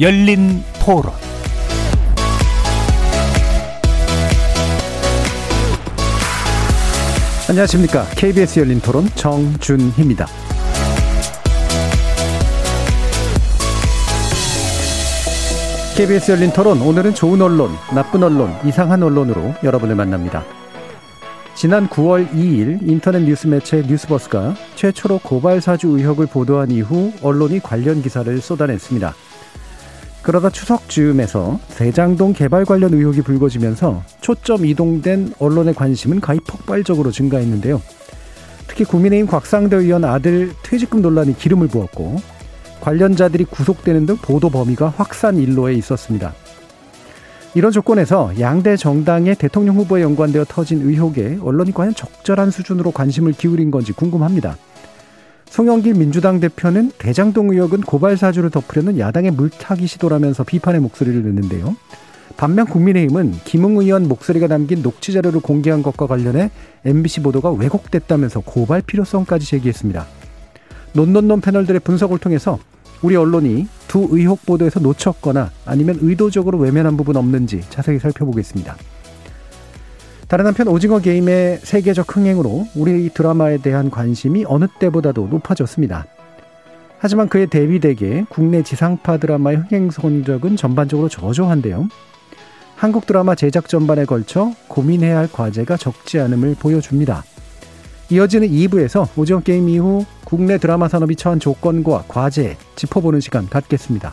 열린 토론 안녕하십니까. KBS 열린 토론 정준희입니다. KBS 열린 토론 오늘은 좋은 언론, 나쁜 언론, 이상한 언론으로 여러분을 만납니다. 지난 9월 2일 인터넷 뉴스 매체 뉴스버스가 최초로 고발 사주 의혹을 보도한 이후 언론이 관련 기사를 쏟아냈습니다. 그러다 추석 즈음에서 대장동 개발 관련 의혹이 불거지면서 초점 이동된 언론의 관심은 가히 폭발적으로 증가했는데요. 특히 국민의힘 곽상도 의원 아들 퇴직금 논란이 기름을 부었고 관련자들이 구속되는 등 보도 범위가 확산 일로에 있었습니다. 이런 조건에서 양대 정당의 대통령 후보에 연관되어 터진 의혹에 언론이 과연 적절한 수준으로 관심을 기울인 건지 궁금합니다. 송영길 민주당 대표는 대장동 의혹은 고발 사주를 덮으려는 야당의 물타기 시도라면서 비판의 목소리를 냈는데요. 반면 국민의힘은 김웅 의원 목소리가 담긴 녹취 자료를 공개한 것과 관련해 MBC 보도가 왜곡됐다면서 고발 필요성까지 제기했습니다. 논논논 패널들의 분석을 통해서 우리 언론이 두 의혹 보도에서 놓쳤거나 아니면 의도적으로 외면한 부분 없는지 자세히 살펴보겠습니다. 다른 한편 오징어 게임의 세계적 흥행으로 우리 드라마에 대한 관심이 어느 때보다도 높아졌습니다. 하지만 그에 대비되게 국내 지상파 드라마의 흥행 성적은 전반적으로 저조한데요. 한국 드라마 제작 전반에 걸쳐 고민해야 할 과제가 적지 않음을 보여줍니다. 이어지는 2부에서 오징어 게임 이후 국내 드라마 산업이 처한 조건과 과제 짚어보는 시간 갖겠습니다.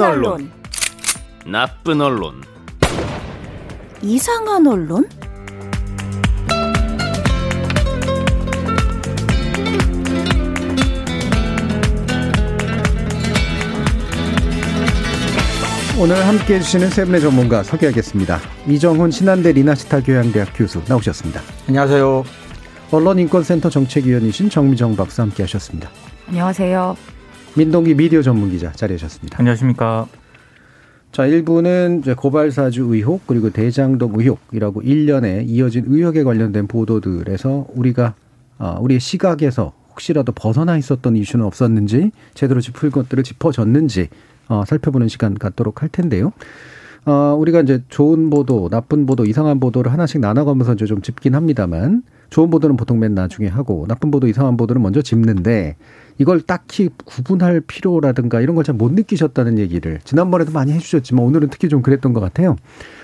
좋은 언론, 나쁜 언론, 이상한 언론? 오늘 함께 해주시는 세 분의 전문가 소개하겠습니다. 이정훈 신한대 리나시타 교양대학 교수 나오셨습니다. 안녕하세요. 언론인권센터 정책위원이신 정미정 박사 함께 하셨습니다. 안녕하세요. 민동기 미디어 전문 기자 자리하셨습니다. 안녕하십니까. 자, 1부는 이제 고발사주 의혹 그리고 대장동 의혹이라고 1년에 이어진 의혹에 관련된 보도들에서 우리가 어, 우리의 시각에서 혹시라도 벗어나 있었던 이슈는 없었는지 제대로 짚을 것들을 짚어줬는지 어, 살펴보는 시간 갖도록 할 텐데요. 어, 우리가 이제 좋은 보도, 나쁜 보도, 이상한 보도를 하나씩 나눠가면서 이제 좀 짚긴 합니다만 좋은 보도는 보통 맨 나중에 하고 나쁜 보도, 이상한 보도는 먼저 짚는데 이걸 딱히 구분할 필요라든가 이런 걸 잘 못 느끼셨다는 얘기를 지난번에도 많이 해주셨지만 오늘은 특히 좀 그랬던 것 같아요.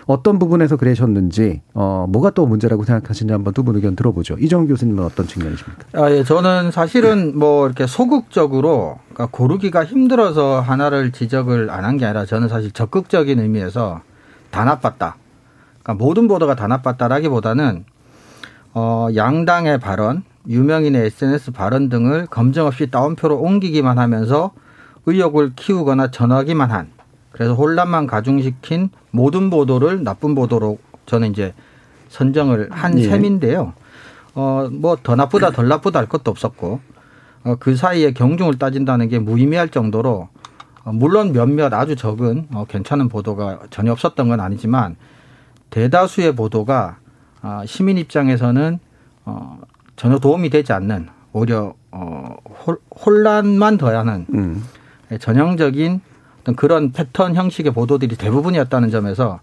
어떤 부분에서 그러셨는지, 어, 뭐가 또 문제라고 생각하시는지 한번 두 분 의견 들어보죠. 이정 교수님은 어떤 측면이십니까? 아, 예, 저는 사실은 뭐 이렇게 소극적으로 그러니까 고르기가 힘들어서 하나를 지적을 안 한 게 아니라 저는 사실 적극적인 의미에서 다 나빴다. 그러니까 모든 보도가 다 나빴다라기보다는 어, 양당의 발언, 유명인의 SNS 발언 등을 검증 없이 따옴표로 옮기기만 하면서 의혹을 키우거나 전하기만 한 그래서 혼란만 가중시킨 모든 보도를 나쁜 보도로 저는 이제 선정을 한 예. 셈인데요. 어, 뭐 더 나쁘다 덜 나쁘다 할 것도 없었고 어, 그 사이에 경중을 따진다는 게 무의미할 정도로 어, 물론 몇몇 아주 적은 어, 괜찮은 보도가 전혀 없었던 건 아니지만 대다수의 보도가 아, 시민 입장에서는 어, 전혀 도움이 되지 않는 오히려 어, 홀- 혼란만 더하는 음. 전형적인 어떤 그런 패턴 형식의 보도들이 대부분이었다는 점에서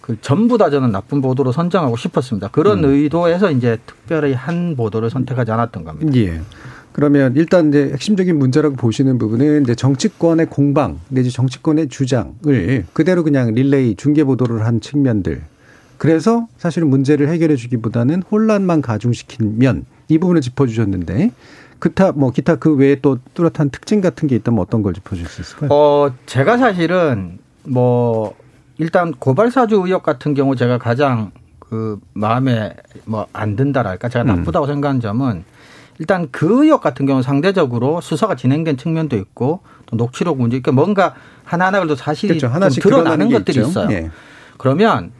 그 전부 다 저는 나쁜 보도로 선정하고 싶었습니다. 그런 음. 의도에서 이제 특별히 한 보도를 선택하지 않았던 겁니다. 예. 그러면 일단 이제 핵심적인 문제라고 보시는 부분은 이제 정치권의 공방 내지 정치권의 주장을 그대로 그냥 릴레이 중계 보도를 한 측면들. 그래서 사실은 문제를 해결해 주기보다는 혼란만 가중시킨 면이 부분을 짚어주셨는데 기타 뭐 기타 그 외에 또 뚜렷한 특징 같은 게 있다면 어떤 걸 짚어줄 수 있을까요? 어 제가 사실은 뭐 일단 고발 사주 의혹 같은 경우 제가 가장 그 마음에 뭐 안 든다랄까 제가 음. 나쁘다고 음. 생각하는 점은 일단 그 의혹 같은 경우 는 상대적으로 수사가 진행된 측면도 있고 또 녹취록 문제 그러니까 뭔가 하나하나 그래도 사실이 그렇죠. 하나씩 드러나는 것들이 있죠. 있어요. 예. 그러면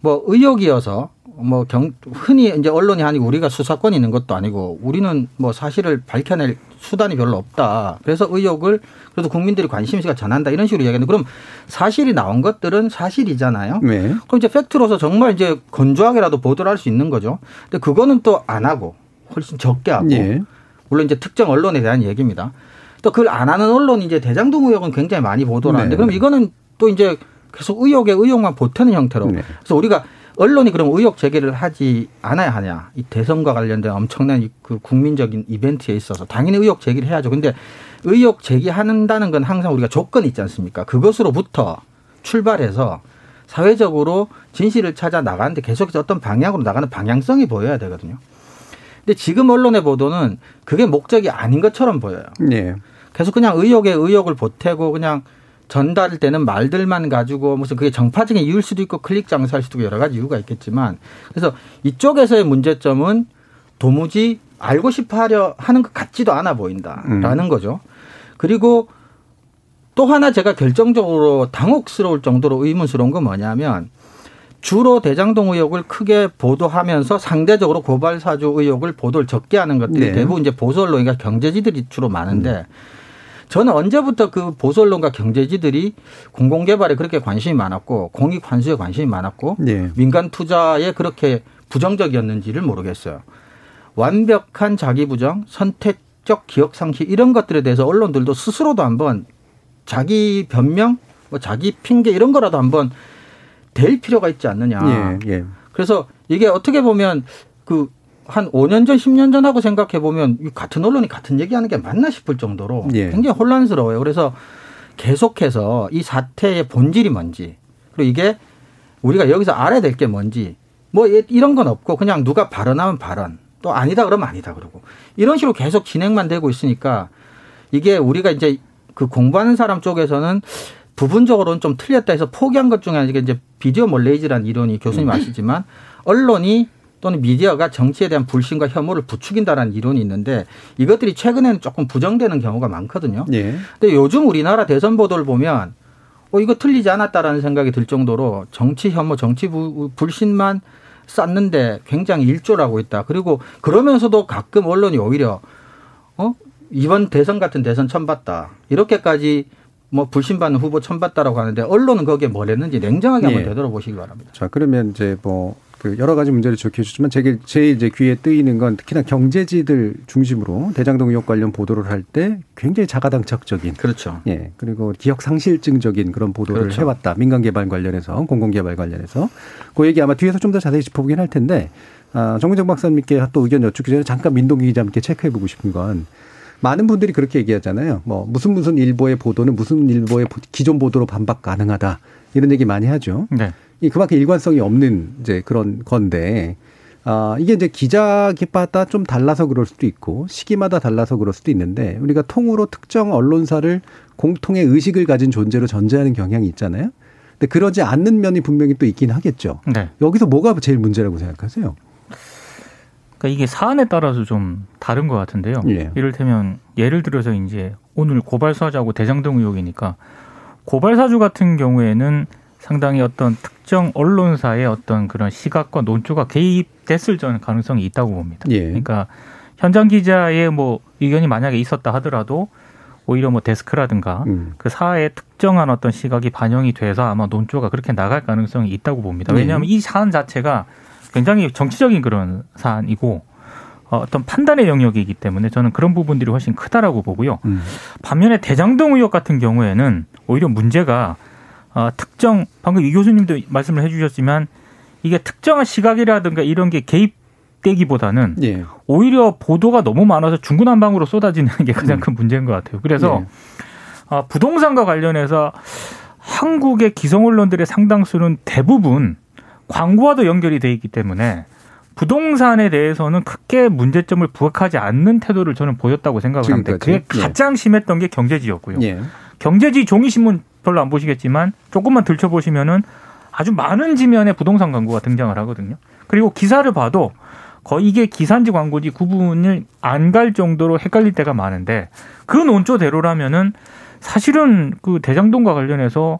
뭐 의혹이어서 뭐 경, 흔히 이제 언론이 아니고 우리가 수사권이 있는 것도 아니고 우리는 뭐 사실을 밝혀낼 수단이 별로 없다. 그래서 의혹을 그래도 국민들이 관심있가 전한다 이런 식으로 이야기하는데 그럼 사실이 나온 것들은 사실이잖아요. 네. 그럼 이제 팩트로서 정말 이제 건조하게라도 보도를 할 수 있는 거죠. 근데 그거는 또 안 하고 훨씬 적게 하고 네. 물론 이제 특정 언론에 대한 얘기입니다. 또 그걸 안 하는 언론이 이제 대장동 의혹은 굉장히 많이 보도를 하는데 네. 그럼 이거는 또 이제 계속 의혹에 의혹만 보태는 형태로 네. 그래서 우리가 언론이 그럼 의혹 제기를 하지 않아야 하냐. 이 대선과 관련된 엄청난 그 국민적인 이벤트에 있어서 당연히 의혹 제기를 해야죠. 근데 의혹 제기한다는 건 항상 우리가 조건이 있지 않습니까? 그것으로부터 출발해서 사회적으로 진실을 찾아 나가는데 계속해서 어떤 방향으로 나가는 방향성이 보여야 되거든요. 근데 지금 언론의 보도는 그게 목적이 아닌 것처럼 보여요. 네. 계속 그냥 의혹에 의혹을 보태고 그냥 전달 되는 말들만 가지고 무슨 그게 정파적인 이유일 수도 있고 클릭 장사할 수도 있고 여러 가지 이유가 있겠지만 그래서 이쪽에서의 문제점은 도무지 알고 싶어 하려 하는 것 같지도 않아 보인다라는 음. 거죠. 그리고 또 하나 제가 결정적으로 당혹스러울 정도로 의문스러운 건 뭐냐면 주로 대장동 의혹을 크게 보도하면서 상대적으로 고발 사주 의혹을 보도를 적게 하는 것들이 네. 대부분 이제 보수 언론이니까 경제지들이 주로 많은데 음. 저는 언제부터 그 보수 언론과 경제지들이 공공 개발에 그렇게 관심이 많았고 공익 환수에 관심이 많았고 네. 민간 투자에 그렇게 부정적이었는지를 모르겠어요. 완벽한 자기 부정, 선택적 기억 상실 이런 것들에 대해서 언론들도 스스로도 한번 자기 변명, 뭐 자기 핑계 이런 거라도 한번 될 필요가 있지 않느냐. 예, 예. 그래서 이게 어떻게 보면 그 한 5년 전, 10년 전하고 생각해 보면 같은 언론이 같은 얘기하는 게 맞나 싶을 정도로 예. 굉장히 혼란스러워요. 그래서 계속해서 이 사태의 본질이 뭔지 그리고 이게 우리가 여기서 알아야 될 게 뭔지 뭐 이런 건 없고 그냥 누가 발언하면 발언 또 아니다 그러면 아니다 그러고 이런 식으로 계속 진행만 되고 있으니까 이게 우리가 이제 그 공부하는 사람 쪽에서는 부분적으로는 좀 틀렸다 해서 포기한 것 중에 이게 이제 비디오 몰레이즈라는 이론이 교수님 음. 아시지만 언론이 또는 미디어가 정치에 대한 불신과 혐오를 부추긴다라는 이론이 있는데 이것들이 최근에는 조금 부정되는 경우가 많거든요. 예. 근데 요즘 우리나라 대선 보도를 보면 어 이거 틀리지 않았다라는 생각이 들 정도로 정치 혐오, 정치 불신만 쌓는데 굉장히 일조하고 있다. 그리고 그러면서도 가끔 언론이 오히려 어 이번 대선 같은 대선 처음 봤다. 이렇게까지 뭐 불신받는 후보 처음 봤다라고 하는데 언론은 거기에 뭘 했는지 냉정하게 한번 예. 되돌아보시기 바랍니다. 자 그러면 이제 뭐그 여러 가지 문제를 지적해 주지만 제게 제일 이제 귀에 뜨이는 건 특히나 경제지들 중심으로 대장동 의혹 관련 보도를 할 때 굉장히 자가당착적인 그렇죠. 예. 그리고 기억 상실증적인 그런 보도를 그렇죠. 해 왔다. 민간 개발 관련해서 공공 개발 관련해서 그 얘기 아마 뒤에서 좀 더 자세히 짚어보긴 할 텐데 아, 정근정 박사님께 또 의견 여쭙기 전에 잠깐 민동기 기자님께 체크해 보고 싶은 건 많은 분들이 그렇게 얘기하잖아요. 뭐 무슨 무슨 일보의 보도는 무슨 일보의 기존 보도로 반박 가능하다 이런 얘기 많이 하죠. 네. 이 그만큼 일관성이 없는 이제 그런 건데 아, 이게 이제 기자기마다 좀 달라서 그럴 수도 있고 시기마다 달라서 그럴 수도 있는데 우리가 통으로 특정 언론사를 공통의 의식을 가진 존재로 전제하는 경향이 있잖아요. 근데 그러지 않는 면이 분명히 또 있긴 하겠죠. 네. 여기서 뭐가 제일 문제라고 생각하세요? 그러니까 이게 사안에 따라서 좀 다른 것 같은데요. 예. 이를테면 예를 들어서 이제 오늘 고발사주하고 대장동 의혹이니까 고발사주 같은 경우에는 상당히 어떤 특정 언론사의 어떤 그런 시각과 논조가 개입됐을 저는 가능성이 있다고 봅니다. 예. 그러니까 현장 기자의 뭐 의견이 만약에 있었다 하더라도 오히려 뭐 데스크라든가 음. 그 사회의 특정한 어떤 시각이 반영이 돼서 아마 논조가 그렇게 나갈 가능성이 있다고 봅니다. 왜냐하면 예. 이 사안 자체가 굉장히 정치적인 그런 사안이고 어떤 판단의 영역이기 때문에 저는 그런 부분들이 훨씬 크다라고 보고요. 음. 반면에 대장동 의혹 같은 경우에는 오히려 문제가 어, 특정 방금 이 교수님도 말씀을 해주셨지만 이게 특정한 시각이라든가 이런 게 개입되기보다는 예. 오히려 보도가 너무 많아서 중구난방으로 쏟아지는 게 가장 음. 큰 문제인 것 같아요. 그래서 예. 어, 부동산과 관련해서 한국의 기성 언론들의 상당수는 대부분 광고와도 연결이 돼 있기 때문에 부동산에 대해서는 크게 문제점을 부각하지 않는 태도를 저는 보였다고 생각을 합니다. 그게 예. 가장 심했던 게 경제지였고요. 예. 경제지 종이신문 별로 안 보시겠지만 조금만 들춰보시면은 아주 많은 지면에 부동산 광고가 등장을 하거든요. 그리고 기사를 봐도 거의 이게 기산지 광고지 구분을 안 갈 정도로 헷갈릴 때가 많은데 그 논조대로라면은 사실은 그 대장동과 관련해서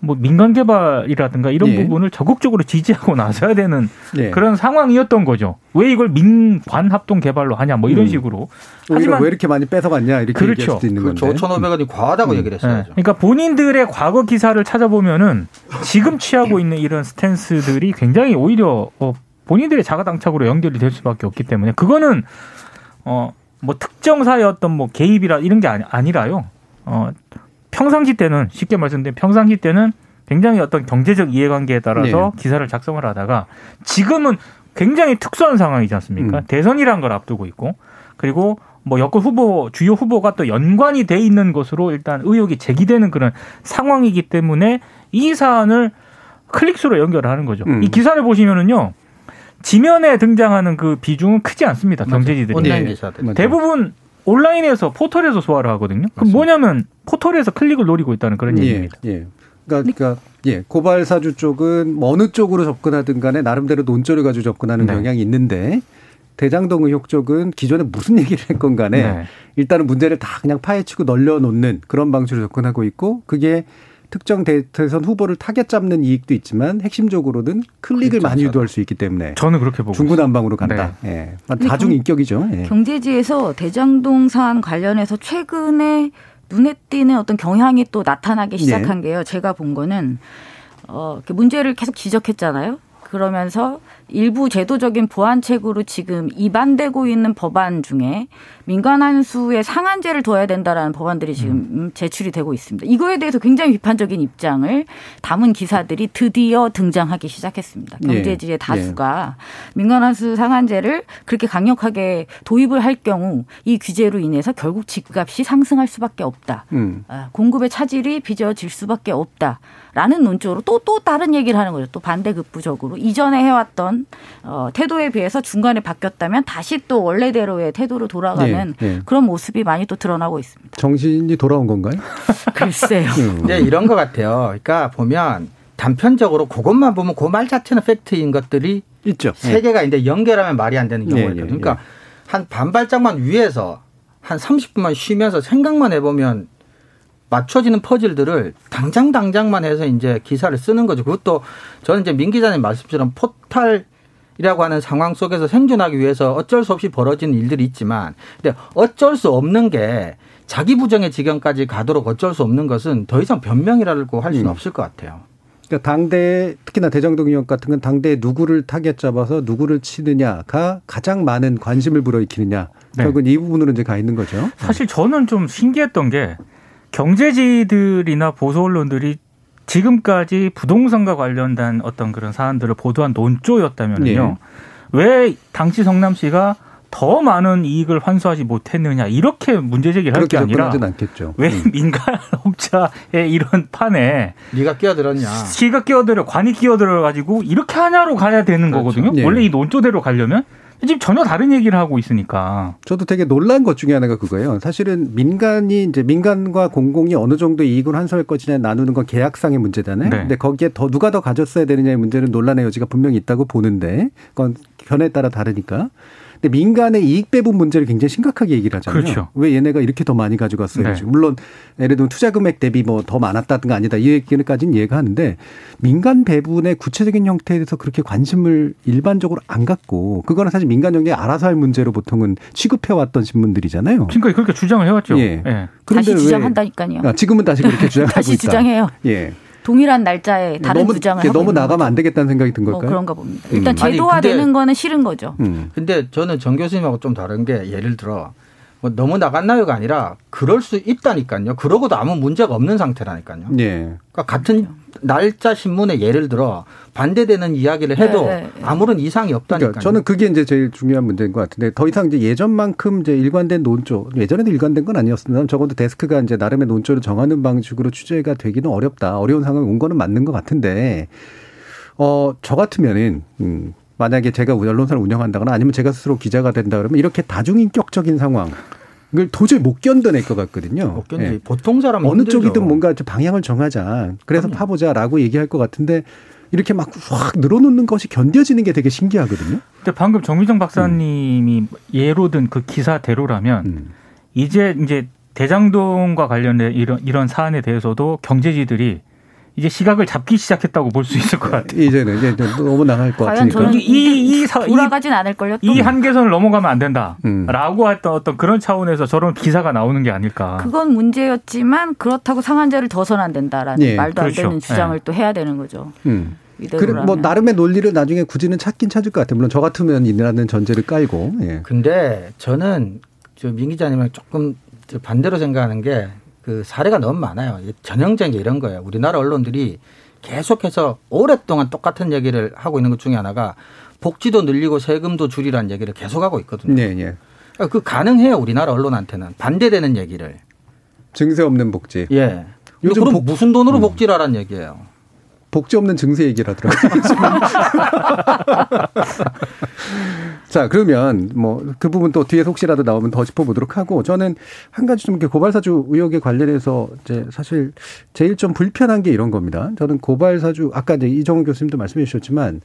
뭐 민간 개발이라든가 이런 예. 부분을 적극적으로 지지하고 나서야 되는 예. 그런 상황이었던 거죠. 왜 이걸 민관 합동 개발로 하냐 뭐 이런 음. 식으로. 하지만 왜 이렇게 많이 뺏어갔냐 이렇게 그렇죠. 얘기할 수도 있는 건데. 그렇죠. 5,500원이 과하다고 음. 얘기를 했어요. 네. 그러니까 본인들의 과거 기사를 찾아보면은 지금 취하고 있는 이런 스탠스들이 굉장히 오히려 어 본인들의 자가당착으로 연결이 될 수밖에 없기 때문에 그거는 어뭐 특정사의 어떤 뭐 개입이라 이런 게 아니, 아니라요. 어 평상시 때는 쉽게 말씀드리면 평상시 때는 굉장히 어떤 경제적 이해관계에 따라서 네. 기사를 작성을 하다가 지금은 굉장히 특수한 상황이지 않습니까? 음. 대선이란 걸 앞두고 있고 그리고 뭐 여권 후보 주요 후보가 또 연관이 돼 있는 것으로 일단 의혹이 제기되는 그런 상황이기 때문에 이 사안을 클릭수로 연결하는 거죠. 음. 이 기사를 보시면은요. 지면에 등장하는 그 비중은 크지 않습니다. 경제지들이. 온라인 기사들. 대부분 온라인에서 포털에서 소화를 하거든요. 그럼 뭐냐면 포털에서 클릭을 노리고 있다는 그런 예, 얘기입니다. 예. 그러니까, 그러니까 예 고발 사주 쪽은 뭐 어느 쪽으로 접근하든 간에 나름대로 논조를 가지고 접근하는 네. 경향이 있는데 대장동 의혹 쪽은 기존에 무슨 얘기를 했건 간에 네. 일단은 문제를 다 그냥 파헤치고 널려 놓는 그런 방식으로 접근하고 있고 그게 특정 대선 후보를 타겟 잡는 이익도 있지만 핵심적으로는 클릭을 그렇죠. 많이 유도할 수 있기 때문에 저는 그렇게 보고 중구난방으로 간다. 네. 예. 다중 인격이죠. 예. 경제지에서 대장동 사안 관련해서 최근에 눈에 띄는 어떤 경향이 또 나타나기 시작한 예. 게요. 제가 본 거는 어, 문제를 계속 지적했잖아요. 그러면서 일부 제도적인 보완책으로 지금 입안되고 있는 법안 중에 민간 한 수에 상한제를 둬야 된다라는 법안들이 지금 음. 제출이 되고 있습니다. 이거에 대해서 굉장히 비판적인 입장을 담은 기사들이 드디어 등장하기 시작했습니다. 예. 경제지의 예. 다수가 예. 민간 한 수 상한제를 그렇게 강력하게 도입을 할 경우 이 규제로 인해서 결국 집값이 상승할 수밖에 없다. 음. 아, 공급의 차질이 빚어질 수밖에 없다. 라는 논조로 또, 또 다른 얘기를 하는 거죠. 또 반대급부적으로. 이전에 해왔던 어, 태도에 비해서 중간에 바뀌었다면 다시 또 원래대로의 태도로 돌아가는 네, 네. 그런 모습이 많이 또 드러나고 있습니다. 정신이 돌아온 건가요? 글쎄요. 음. 네, 이런 것 같아요. 그러니까 보면 단편적으로 그것만 보면 그 말 자체는 팩트인 것들이 있죠. 세 개가 있는데 연결하면 말이 안 되는 경우가 있거든요. 그러니까 한 반발짝만 위에서 한 30분만 쉬면서 생각만 해보면 맞춰지는 퍼즐들을 당장 당장만 해서 이제 기사를 쓰는 거죠. 그것도 저는 이제 민 기자님 말씀처럼 포탈 이라고 하는 상황 속에서 생존하기 위해서 어쩔 수 없이 벌어지는 일들이 있지만 근데 어쩔 수 없는 게 자기 부정의 지경까지 가도록 어쩔 수 없는 것은 더 이상 변명이라고 할 수는 음. 없을 것 같아요. 그러니까 당대 특히나 대장동 의혹 같은 건 당대에 누구를 타겟 잡아서 누구를 치느냐가 가장 많은 관심을 불러일으키느냐. 네. 결국은 이 부분으로 이제 가 있는 거죠. 사실 저는 좀 신기했던 게 경제지들이나 보수 언론들이 지금까지 부동산과 관련된 어떤 그런 사안들을 보도한 논조였다면요. 네. 왜 당시 성남시가 더 많은 이익을 환수하지 못했느냐 이렇게 문제 제기를 할 게 아니라 왜 음. 민간업자의 이런 판에 네가 끼어들었냐 시가 끼어들어 관이 끼어들어 가지고 이렇게 하냐로 가야 되는 그렇죠. 거거든요 네. 원래 이 논조대로 가려면 지금 전혀 다른 얘기를 하고 있으니까. 저도 되게 놀란 것 중에 하나가 그거예요. 사실은 민간이 이제 민간과 공공이 어느 정도 이익을 환수할 것이냐 나누는 건 계약상의 문제잖아요. 네. 근데 거기에 더 누가 더 가졌어야 되느냐의 문제는 논란의 여지가 분명히 있다고 보는데 그건 견해에 따라 다르니까. 근데 민간의 이익 배분 문제를 굉장히 심각하게 얘기를 하잖아요. 그렇죠. 왜 얘네가 이렇게 더 많이 가져갔어요? 네. 물론 예를 들면 투자 금액 대비 뭐 더 많았다든가 아니다 이 얘기까지는 이해가 하는데 민간 배분의 구체적인 형태에 대해서 그렇게 관심을 일반적으로 안 갖고 그거는 사실 민간 영역이 알아서 할 문제로 보통은 취급해 왔던 신문들이잖아요. 그러니까 그렇게 주장을 해왔죠. 예. 예. 다시 주장한다니까요. 아, 지금은 다시 그렇게 주장하고 다시 있다. 주장해요. 예. 동일한 날짜에 다른 너무, 주장을 하고 너무 나가면 안 되겠다는 생각이 든 걸까요? 뭐 그런가 봅니다. 일단 음. 제도화되는 거는 싫은 거죠. 음. 근데 저는 정 교수님하고 좀 다른 게 예를 들어 뭐 너무 나갔나요가 아니라 그럴 수 있다니까요. 그러고도 아무 문제가 없는 상태라니까요. 네. 그러니까 같은 날짜 신문에 예를 들어 반대되는 이야기를 해도 네. 아무런 이상이 없다니까요. 그러니까 저는 그게 이제 제일 중요한 문제인 것 같은데 더 이상 이제 예전만큼 이제 일관된 논조 예전에도 일관된 건 아니었습니다. 적어도 데스크가 이제 나름의 논조를 정하는 방식으로 취재가 되기는 어렵다. 어려운 상황이 온 거는 맞는 것 같은데 어저 같으면은 음 만약에 제가 언론사를 운영한다거나 아니면 제가 스스로 기자가 된다 그러면 이렇게 다중인격적인 상황 을 도저히 못 견뎌낼 것 같거든요. 못 견디. 예. 보통 사람 어느 힘들죠. 쪽이든 뭔가 방향을 정하자. 그래서 그럼요. 파보자라고 얘기할 것 같은데 이렇게 막 확 늘어놓는 것이 견뎌지는 게 되게 신기하거든요. 근데 방금 정미정 박사님이 음. 예로 든 그 기사대로라면 음. 이제 이제 대장동과 관련된 이런 이런 사안에 대해서도 경제지들이 이제 시각을 잡기 시작했다고 볼 수 있을 것 같아요. 이제는 이제 너무 나갈 것 같으니까. 이, 이, 이 돌아가진 않을 걸요. 이 한계선을 넘어가면 안 된다라고 음. 했던 어떤 그런 차원에서 저런 기사가 나오는 게 아닐까. 그건 문제였지만 그렇다고 상한제를 둬서는 안 된다라는 예. 말도 그렇죠. 안 되는 주장을 예. 또 해야 되는 거죠. 음. 그래, 뭐 나름의 논리를 나중에 굳이는 찾긴 찾을 것 같아요. 물론 저 같으면 이라는 전제를 깔고. 예. 근데 저는 저민 기자님은 조금 반대로 생각하는 게 그 사례가 너무 많아요. 전형적인 게 이런 거예요. 우리나라 언론들이 계속해서 오랫동안 똑같은 얘기를 하고 있는 것 중에 하나가 복지도 늘리고 세금도 줄이라는 얘기를 계속하고 있거든요. 네, 네. 그러니까 그 가능해요. 우리나라 언론한테는 반대되는 얘기를. 증세 없는 복지. 예. 요즘 그럼 복... 무슨 돈으로 음. 복지를 하라는 얘기예요. 복지 없는 증세 얘기를 하더라고요. 자, 그러면 뭐 그 부분 또 뒤에 혹시라도 나오면 더 짚어보도록 하고 저는 한 가지 좀 이렇게 고발사주 의혹에 관련해서 이제 사실 제일 좀 불편한 게 이런 겁니다. 저는 고발사주 아까 이제 이정훈 교수님도 말씀해 주셨지만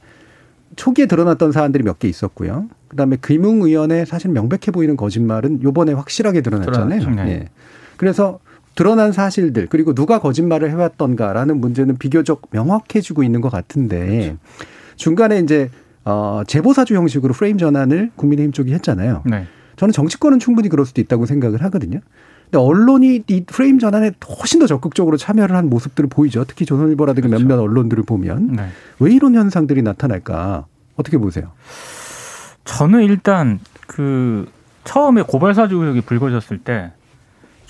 초기에 드러났던 사안들이 몇 개 있었고요. 그다음에 금융위원회 사실 명백해 보이는 거짓말은 요번에 확실하게 드러났잖아요. 예. 그래서 드러난 사실들 그리고 누가 거짓말을 해왔던가라는 문제는 비교적 명확해지고 있는 것 같은데 그렇죠. 중간에 이제 어 제보사주 형식으로 프레임 전환을 국민의힘 쪽이 했잖아요. 네. 저는 정치권은 충분히 그럴 수도 있다고 생각을 하거든요. 근데 언론이 이 프레임 전환에 훨씬 더 적극적으로 참여를 한 모습들을 보이죠. 특히 조선일보라든가 그렇죠. 몇몇 언론들을 보면 네. 왜 이런 현상들이 나타날까 어떻게 보세요? 저는 일단 그 처음에 고발사주 의혹이 불거졌을 때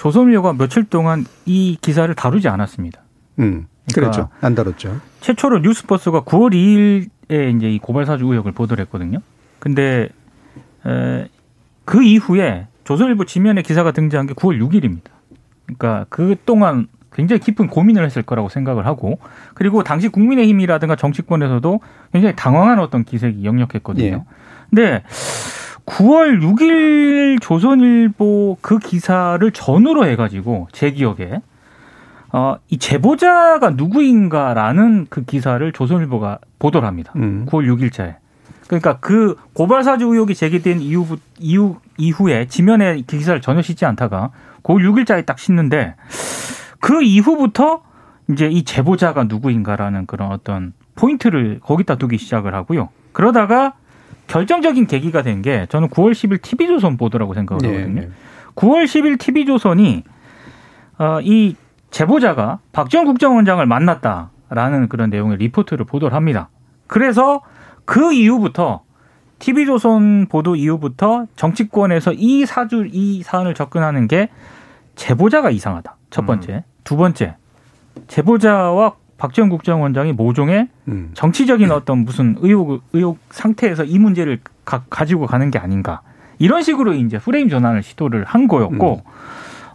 조선일보가 며칠 동안 이 기사를 다루지 않았습니다. 음, 그러니까 그렇죠. 안 다뤘죠. 최초로 뉴스버스가 9월 2일에 이제 이 고발 사주 의혹을 보도를 했거든요. 근데 에, 그 이후에 조선일보 지면에 기사가 등장한 게 9월 6일입니다. 그러니까 그 동안 굉장히 깊은 고민을 했을 거라고 생각을 하고 그리고 당시 국민의힘이라든가 정치권에서도 굉장히 당황한 어떤 기색이 역력했거든요. 예. 근데 9월 6일 조선일보 그 기사를 전후로 해가지고 제 기억에 어, 이 제보자가 누구인가라는 그 기사를 조선일보가 보도를 합니다. 음. 9월 6일자에. 그러니까 그 고발 사주 의혹이 제기된 이후, 이후, 이후에 지면에 그 기사를 전혀 싣지 않다가 9월 6일자에 딱 싣는데 그 이후부터 이제 이 제보자가 누구인가라는 그런 어떤 포인트를 거기다 두기 시작을 하고요. 그러다가 결정적인 계기가 된 게 저는 9월 10일 TV조선 보도라고 생각을 네, 하거든요. 네. 9월 10일 TV조선이 어, 이 제보자가 박지원 국정원장을 만났다라는 그런 내용의 리포트를 보도를 합니다. 그래서 그 이후부터 TV조선 보도 이후부터 정치권에서 이 사주 이 사안을 접근하는 게 제보자가 이상하다. 첫 번째, 음. 두 번째 제보자와 박지원 국정원장이 모종의 음. 정치적인 어떤 무슨 의혹 의혹 상태에서 이 문제를 가, 지고 가는 게 아닌가 이런 식으로 이제 프레임 전환을 시도를 한 거였고 음.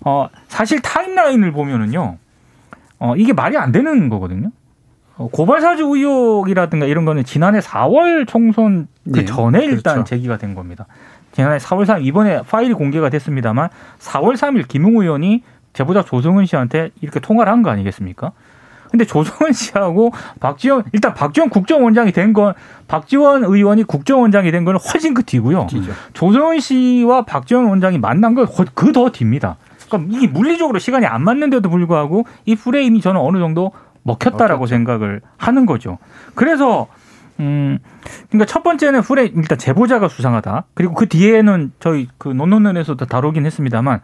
어 사실 타임라인을 보면은요 어 이게 말이 안 되는 거거든요. 어, 고발사주 의혹이라든가 이런 거는 지난해 4월 총선 그 네, 전에 일단 그렇죠. 제기가 된 겁니다. 지난해 4월 3일 이번에 파일이 공개가 됐습니다만 4월 3일 김웅 의원이 제보자 조성은 씨한테 이렇게 통화를 한 거 아니겠습니까? 근데 조성은 씨하고 박지원 일단 박지원 국정원장이 된 건 박지원 의원이 국정원장이 된 거는 훨씬 그 뒤고요. 뒤죠. 조성은 씨와 박지원 원장이 만난 건 그 더 뒤입니다. 그러니까 이게 물리적으로 시간이 안 맞는데도 불구하고 이 프레임이 저는 어느 정도 먹혔다라고 먹혔죠. 생각을 하는 거죠. 그래서 음, 그러니까 첫 번째는 후레 일단 제보자가 수상하다. 그리고 그 뒤에는 저희 그 논논논에서도 다루긴 했습니다만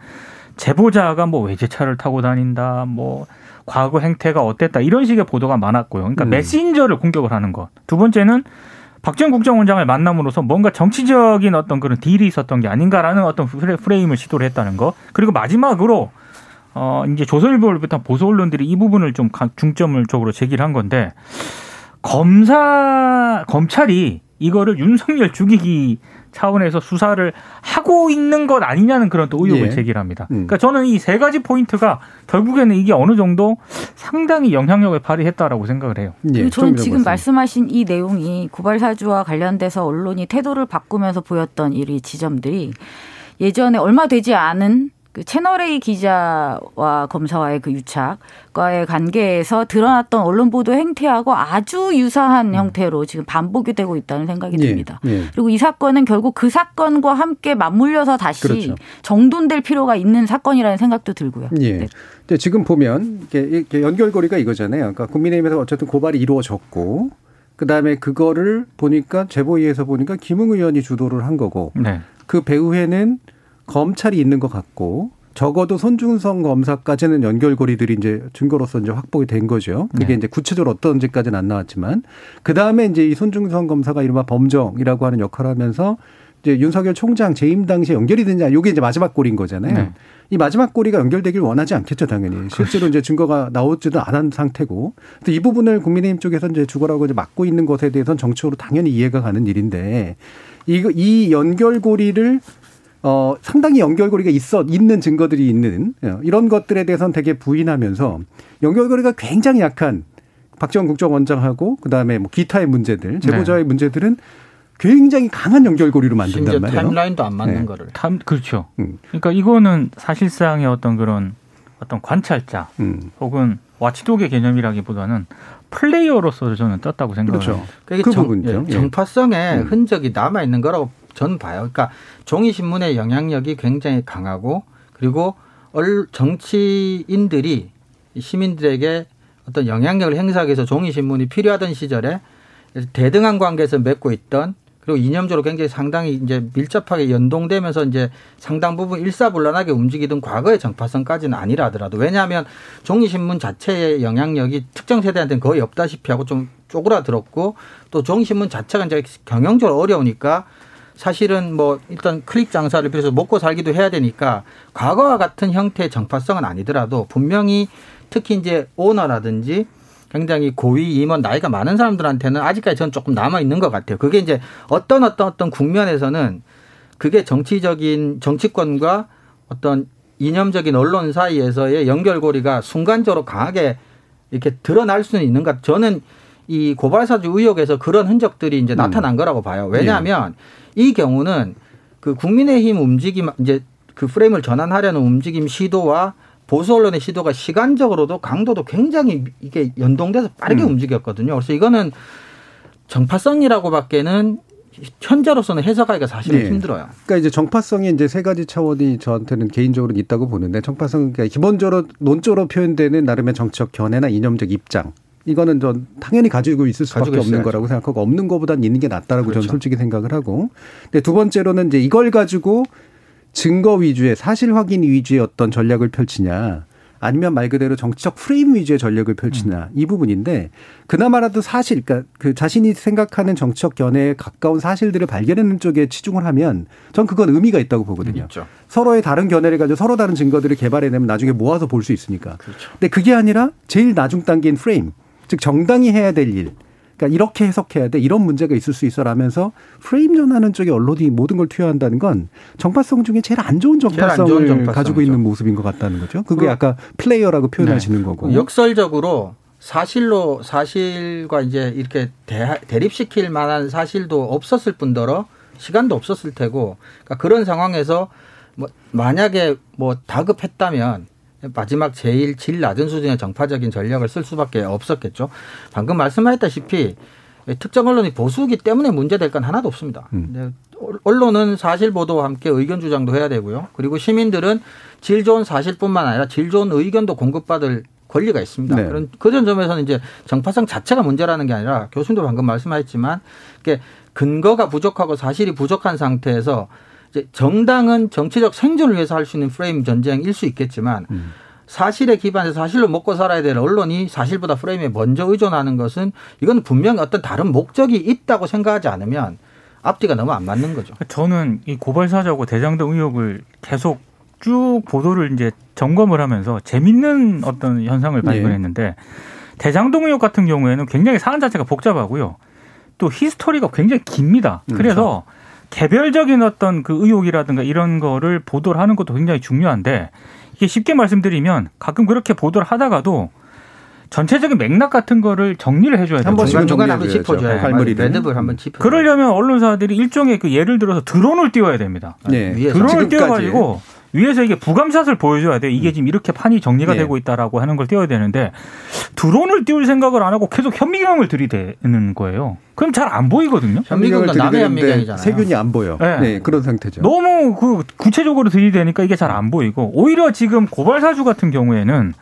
제보자가 뭐 외제차를 타고 다닌다, 뭐 과거 행태가 어땠다 이런 식의 보도가 많았고요. 그러니까 음. 메신저를 공격을 하는 것. 두 번째는 박지원 국정원장을 만남으로써 뭔가 정치적인 어떤 그런 딜이 있었던 게 아닌가라는 어떤 프레임을 시도를 했다는 거. 그리고 마지막으로 어 이제 조선일보를 비롯한 보수 언론들이 이 부분을 좀 중점을 적으로 제기를 한 건데 검사 검찰이 이거를 윤석열 죽이기 차원에서 수사를 하고 있는 것 아니냐는 그런 또 의혹을 예. 제기합니다. 음. 그러니까 저는 이 세 가지 포인트가 결국에는 이게 어느 정도 상당히 영향력을 발휘했다라고 생각을 해요. 예. 저는 지금 말씀하신 이 내용이 고발 사주와 관련돼서 언론이 태도를 바꾸면서 보였던 이 지점들이 예전에 얼마 되지 않은 그 채널 A 기자와 검사와의 그 유착과의 관계에서 드러났던 언론 보도 행태하고 아주 유사한 음. 형태로 지금 반복이 되고 있다는 생각이 예, 듭니다. 예. 그리고 이 사건은 결국 그 사건과 함께 맞물려서 다시 그렇죠. 정돈될 필요가 있는 사건이라는 생각도 들고요. 예. 네. 근데 지금 보면 이게 연결고리가 이거잖아요. 그러니까 국민의힘에서 어쨌든 고발이 이루어졌고 그 다음에 그거를 보니까 제보위에서 보니까 김웅 의원이 주도를 한 거고 네. 그 배후에는 검찰이 있는 것 같고 적어도 손중성 검사까지는 연결고리들이 이제 증거로서 이제 확보가 된 거죠. 그게 네. 이제 구체적으로 어떤지까지는 안 나왔지만 그 다음에 이제 이 손중성 검사가 이른바 범정이라고 하는 역할을 하면서 이제 윤석열 총장 재임 당시에 연결이 되냐 요게 이제 마지막 골인 거잖아요. 네. 이 마지막 고리가 연결되길 원하지 않겠죠, 당연히. 그렇죠. 실제로 이제 증거가 나오지도 않은 상태고. 이 부분을 국민의힘 쪽에서 이제 주거라고 이제 막고 있는 것에 대해서는 정치적으로 당연히 이해가 가는 일인데 이, 이 연결고리를 어, 상당히 연결고리가 있어, 있는 증거들이 있는 어, 이런 것들에 대해서는 되게 부인하면서 연결고리가 굉장히 약한 박지원 국정원장하고 그 다음에 뭐 기타의 문제들, 제보자의 네. 문제들은 굉장히 강한 연결고리로 만든단 말이에요. 타임라인도 안 맞는 네. 거를. 탐, 그렇죠. 음. 그러니까 이거는 사실상의 어떤 그런 어떤 관찰자 음. 혹은 와치독의 개념이라기보다는 플레이어로서 저는 떴다고 생각해요. 그렇죠. 그 정, 부분이죠. 예, 정파성의 음. 흔적이 남아 있는 거라고 저는 봐요. 그러니까 종이 신문의 영향력이 굉장히 강하고 그리고 정치인들이 시민들에게 어떤 영향력을 행사하기 위해서 종이 신문이 필요하던 시절에 대등한 관계에서 맺고 있던 그리고 이념적으로 굉장히 상당히 이제 밀접하게 연동되면서 이제 상당 부분 일사불란하게 움직이던 과거의 정파성까지는 아니라 하더라도 왜냐하면 종이신문 자체의 영향력이 특정 세대한테는 거의 없다시피 하고 좀 쪼그라들었고 또 종이신문 자체가 이제 경영적으로 어려우니까 사실은 뭐 일단 클릭 장사를 비해서 먹고 살기도 해야 되니까 과거와 같은 형태의 정파성은 아니더라도 분명히 특히 이제 오너라든지 굉장히 고위 임원 나이가 많은 사람들한테는 아직까지 저는 조금 남아 있는 것 같아요. 그게 이제 어떤 어떤 어떤 국면에서는 그게 정치적인 정치권과 어떤 이념적인 언론 사이에서의 연결고리가 순간적으로 강하게 이렇게 드러날 수는 있는 것. 저는 이 고발사주 의혹에서 그런 흔적들이 이제 나타난 음. 거라고 봐요. 왜냐하면 예. 이 경우는 그 국민의힘 움직임 이제 그 프레임을 전환하려는 움직임 시도와 보수 언론의 시도가 시간적으로도 강도도 굉장히 이게 연동돼서 빠르게 음. 움직였거든요. 그래서 이거는 정파성이라고밖에는 현재로서는 해석하기가 사실은 네. 힘들어요. 그러니까 이제 정파성이 이제 세 가지 차원이 저한테는 개인적으로 있다고 보는데 정파성 그러니까 기본적으로 논조로 표현되는 나름의 정치적 견해나 이념적 입장 이거는 전 당연히 가지고 있을 수밖에 없는 있어야죠. 거라고 생각하고 없는 것보다는 있는 게 낫다라고 그렇죠. 저는 솔직히 생각을 하고. 근데 두 번째로는 이제 이걸 가지고 증거 위주의 사실 확인 위주의 어떤 전략을 펼치냐. 아니면 말 그대로 정치적 프레임 위주의 전략을 펼치냐 음. 이 부분인데 그나마라도 사실 그러니까 그 자신이 생각하는 정치적 견해에 가까운 사실들을 발견하는 쪽에 치중을 하면 전 그건 의미가 있다고 보거든요. 있죠. 서로의 다른 견해를 가지고 서로 다른 증거들을 개발해내면 나중에 모아서 볼 수 있으니까. 그렇죠. 근데 그게 아니라 제일 나중 단계인 프레임 즉 정당이 해야 될 일. 그러니까 이렇게 해석해야 돼. 이런 문제가 있을 수 있어라면서 프레임 정하는 쪽에 언론이 모든 걸 투여한다는 건 정파성 중에 제일 안 좋은 정파성을 좋은 가지고 있는 모습인 것 같다는 거죠. 그게 아까 플레이어라고 표현하시는 네. 거고. 역설적으로 사실로 사실과 이제 이렇게 대, 대립시킬 만한 사실도 없었을 뿐더러 시간도 없었을 테고 그러니까 그런 상황에서 뭐 만약에 뭐 다급했다면 마지막 제일 질 낮은 수준의 정파적인 전략을 쓸 수밖에 없었겠죠. 방금 말씀하셨다시피 특정 언론이 보수기 때문에 문제될 건 하나도 없습니다. 음. 언론은 사실 보도와 함께 의견 주장도 해야 되고요. 그리고 시민들은 질 좋은 사실뿐만 아니라 질 좋은 의견도 공급받을 권리가 있습니다. 네. 그런 그런 점에서는 이제 정파성 자체가 문제라는 게 아니라 교수님도 방금 말씀하셨지만 이게 근거가 부족하고 사실이 부족한 상태에서 정당은 정치적 생존을 위해서 할 수 있는 프레임 전쟁일 수 있겠지만 음. 사실에 기반해서 사실로 먹고 살아야 될 언론이 사실보다 프레임에 먼저 의존하는 것은 이건 분명히 어떤 다른 목적이 있다고 생각하지 않으면 앞뒤가 너무 안 맞는 거죠. 저는 이 고발 사자고 대장동 의혹을 계속 쭉 보도를 이제 점검을 하면서 재밌는 어떤 현상을 네. 발견했는데 네. 대장동 의혹 같은 경우에는 굉장히 사안 자체가 복잡하고요. 또 히스토리가 굉장히 깁니다. 음, 그래서 그렇죠. 개별적인 어떤 그 의혹이라든가 이런 거를 보도를 하는 것도 굉장히 중요한데 이게 쉽게 말씀드리면 가끔 그렇게 보도를 하다가도 전체적인 맥락 같은 거를 정리를 해줘야 돼요. 한번 중간 중간 한번 짚어줘야 할머니 매듭을 한번 짚어. 그러려면 언론사들이 일종의 그 예를 들어서 드론을 띄워야 됩니다. 네. 드론을 띄워가지고 위에서 이게 부감샷을 보여줘야 돼요. 이게 음. 지금 이렇게 판이 정리가 네. 되고 있다라고 하는 걸 띄워야 되는데 드론을 띄울 생각을 안 하고 계속 현미경을 들이대는 거예요. 그럼 잘 안 보이거든요. 현미경은 남의 현미경이잖아요. 세균이 안 보여. 네. 네. 그런 상태죠. 너무 그 구체적으로 들이대니까 이게 잘 안 보이고 오히려 지금 고발 사주 같은 경우에는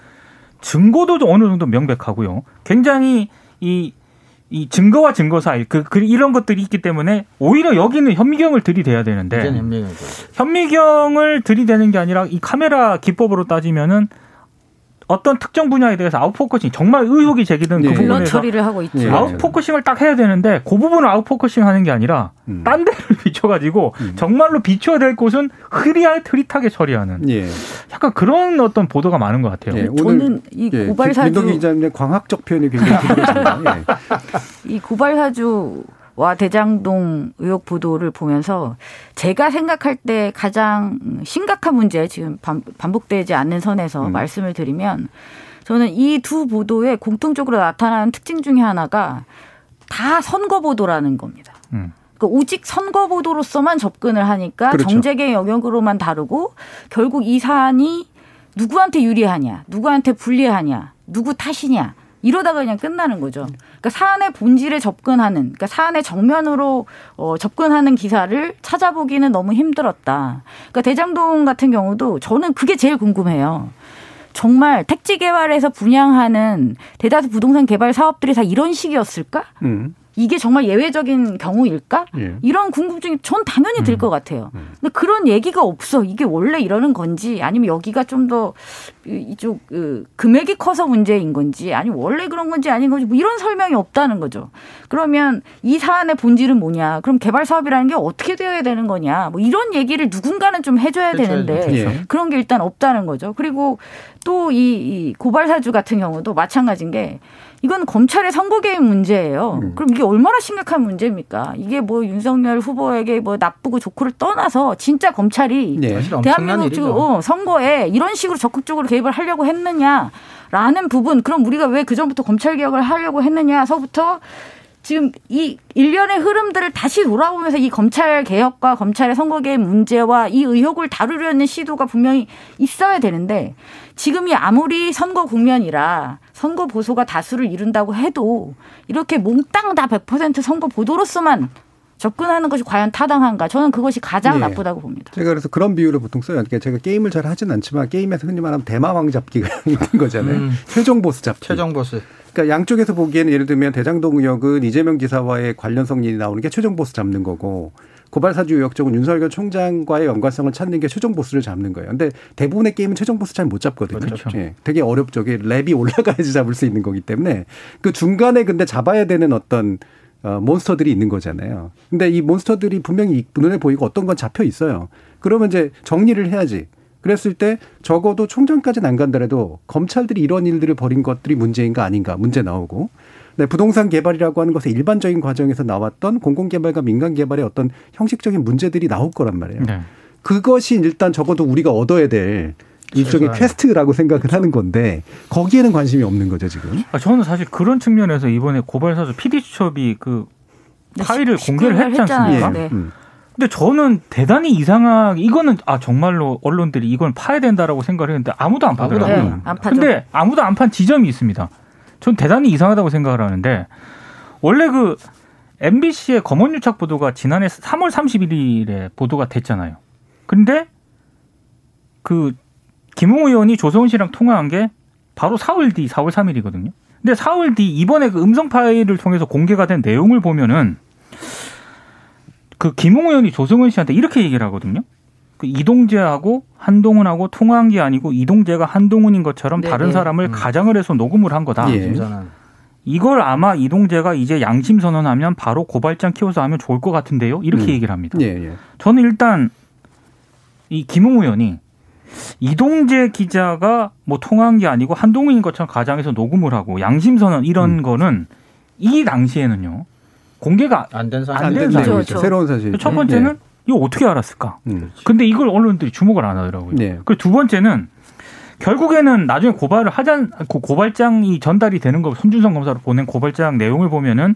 증거도 어느 정도 명백하고요. 굉장히 이, 이 증거와 증거 사이 그, 그 이런 것들이 있기 때문에 오히려 여기는 현미경을 들이대야 되는데 현미경을 들이대는 게 아니라 이 카메라 기법으로 따지면은 어떤 특정 분야에 대해서 out focusing 정말 의혹이 제기된 그 네. 그 부분에서 처리를 하고 있죠. 네. out focusing을 딱 해야 되는데 그 부분을 out focusing 하는 게 아니라 음. 딴 데를 비춰가지고 음. 정말로 비춰야 될 곳은 흐리할 흐릿하게 처리하는 예. 약간 그런 어떤 보도가 많은 것 같아요. 예. 저는 이 예. 고발 사주 민동기 기자님의 광학적 표현이 굉장히 필요하잖아요. 예. 이 고발 사주 와 대장동 의혹 보도를 보면서 제가 생각할 때 가장 심각한 문제 지금 반복되지 않는 선에서 음. 말씀을 드리면 저는 이 두 보도의 공통적으로 나타나는 특징 중에 하나가 다 선거 보도라는 겁니다. 음. 그러니까 오직 선거 보도로서만 접근을 하니까 그렇죠. 정책의 영역으로만 다루고 결국 이 사안이 누구한테 유리하냐, 누구한테 불리하냐, 누구 탓이냐 이러다가 그냥 끝나는 거죠. 그러니까 사안의 본질에 접근하는, 그러니까 사안의 정면으로 어, 접근하는 기사를 찾아보기는 너무 힘들었다. 그러니까 대장동 같은 경우도 저는 그게 제일 궁금해요. 정말 택지 개발에서 분양하는 대다수 부동산 개발 사업들이 다 이런 식이었을까? 음. 이게 정말 예외적인 경우일까? 예. 이런 궁금증이 전 당연히 들것 음. 같아요. 음. 근데 그런 얘기가 없어. 이게 원래 이러는 건지 아니면 여기가 좀 더 이쪽 그 금액이 커서 문제인 건지 아니면 원래 그런 건지 아닌 건지 뭐 이런 설명이 없다는 거죠. 그러면 이 사안의 본질은 뭐냐? 그럼 개발 사업이라는 게 어떻게 되어야 되는 거냐? 뭐 이런 얘기를 누군가는 좀 해줘야 되는데 예. 그런 게 일단 없다는 거죠. 그리고 또이 고발 사주 같은 경우도 마찬가지인 게 이건 검찰의 선거 개입 문제예요. 음. 그럼 이게 얼마나 심각한 문제입니까? 이게 뭐 윤석열 후보에게 뭐 나쁘고 좋고를 떠나서 진짜 검찰이 네. 대한민국 어, 선거에 이런 식으로 적극적으로 개입을 하려고 했느냐라는 부분. 그럼 우리가 왜 그 전부터 검찰 개혁을 하려고 했느냐서부터 지금 이 일련의 흐름들을 다시 돌아보면서 이 검찰 개혁과 검찰의 선거 개입 문제와 이 의혹을 다루려는 시도가 분명히 있어야 되는데 지금이 아무리 선거 국면이라 선거 보수가 다수를 이룬다고 해도 이렇게 몽땅 다 100% 선거 보도로서만 접근하는 것이 과연 타당한가? 저는 그것이 가장 네. 나쁘다고 봅니다. 제가 그래서 그런 비유를 보통 써요. 그러니까 제가 게임을 잘 하진 않지만 게임에서 흔히 말하면 대마왕 잡기가 있는 거잖아요. 음. 최종 보스 잡기. 최종 보스. 그러니까 양쪽에서 보기에는 예를 들면 대장동 의혹은 이재명 지사와의 관련성이 나오는 게 최종 보스 잡는 거고 고발사주 의혹 쪽은 윤석열 총장과의 연관성을 찾는 게 최종 보스를 잡는 거예요. 근데 대부분의 게임은 최종 보스 잘 못 잡거든요. 그렇죠. 예, 되게 어렵죠. 랩이 올라가야지 잡을 수 있는 거기 때문에 그 중간에 근데 잡아야 되는 어떤 어, 몬스터들이 있는 거잖아요. 근데 이 몬스터들이 분명히 눈에 보이고 어떤 건 잡혀 있어요. 그러면 이제 정리를 해야지. 그랬을 때 적어도 총장까지는 안 간다라도 검찰들이 이런 일들을 벌인 것들이 문제인 가 아닌가 문제 나오고 네, 부동산 개발이라고 하는 것의 일반적인 과정에서 나왔던 공공개발과 민간개발의 어떤 형식적인 문제들이 나올 거란 말이에요. 네. 그것이 일단 적어도 우리가 얻어야 될 일종의 그렇죠. quest라고 생각을 그렇죠. 하는 건데 거기에는 관심이 없는 거죠 지금. 아, 저는 사실 그런 측면에서 이번에 고발사주 PD 수첩이 그 네, 파일을 공개를 했지 않습니까? 네. 음. 근데 저는 대단히 이상하게 이거는 아 정말로 언론들이 이걸 파야 된다라고 생각을 했는데 아무도 안 파더라고요. 네, 안 근데 아무도 안 판 지점이 있습니다. 전 대단히 이상하다고 생각을 하는데 원래 그 MBC의 검언유착 보도가 지난해 3월 31일에 보도가 됐잖아요. 근데 그 김웅 의원이 조성은 씨랑 통화한 게 바로 4월 뒤, 4월 3일이거든요. 근데 4월 뒤 이번에 그 음성 파일을 통해서 공개가 된 내용을 보면은 그 김웅 의원이 조성은 씨한테 이렇게 얘기를 하거든요. 그 이동재하고 한동훈하고 통화한 게 아니고 이동재가 한동훈인 것처럼 네 다른 네. 사람을 음. 가장을 해서 녹음을 한 거다. 예. 이걸 아마 이동재가 이제 양심 선언하면 바로 고발장 키워서 하면 좋을 것 같은데요. 이렇게 음. 얘기를 합니다. 예, 예. 저는 일단 이 김웅 의원이 이동재 기자가 뭐 통화한 게 아니고 한동훈인 것처럼 가장에서 녹음을 하고 양심 선언 이런 음. 거는 이 당시에는요 공개가 안 된 사실 안된 사실 그렇죠. 새로운 사실 첫 번째는 네. 이거 어떻게 알았을까? 음. 근데 이걸 언론들이 주목을 안 하더라고요. 네. 그리고 두 번째는 결국에는 나중에 고발을 하자 고발장이 전달이 되는 거 손준성 검사로 보낸 고발장 내용을 보면은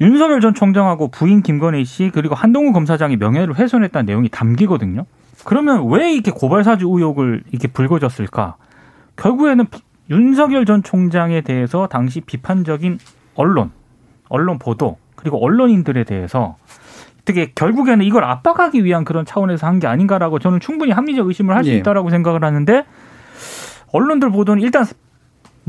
윤석열 전 총장하고 부인 김건희 씨 그리고 한동훈 검사장이 명예를 훼손했다는 내용이 담기거든요. 그러면 왜 이렇게 고발 사주 의혹을 이렇게 불거졌을까? 결국에는 윤석열 전 총장에 대해서 당시 비판적인 언론, 언론 보도 그리고 언론인들에 대해서 어떻게 결국에는 이걸 압박하기 위한 그런 차원에서 한 게 아닌가라고 저는 충분히 합리적 의심을 할수 예. 있다라고 생각을 하는데 언론들 보도는 일단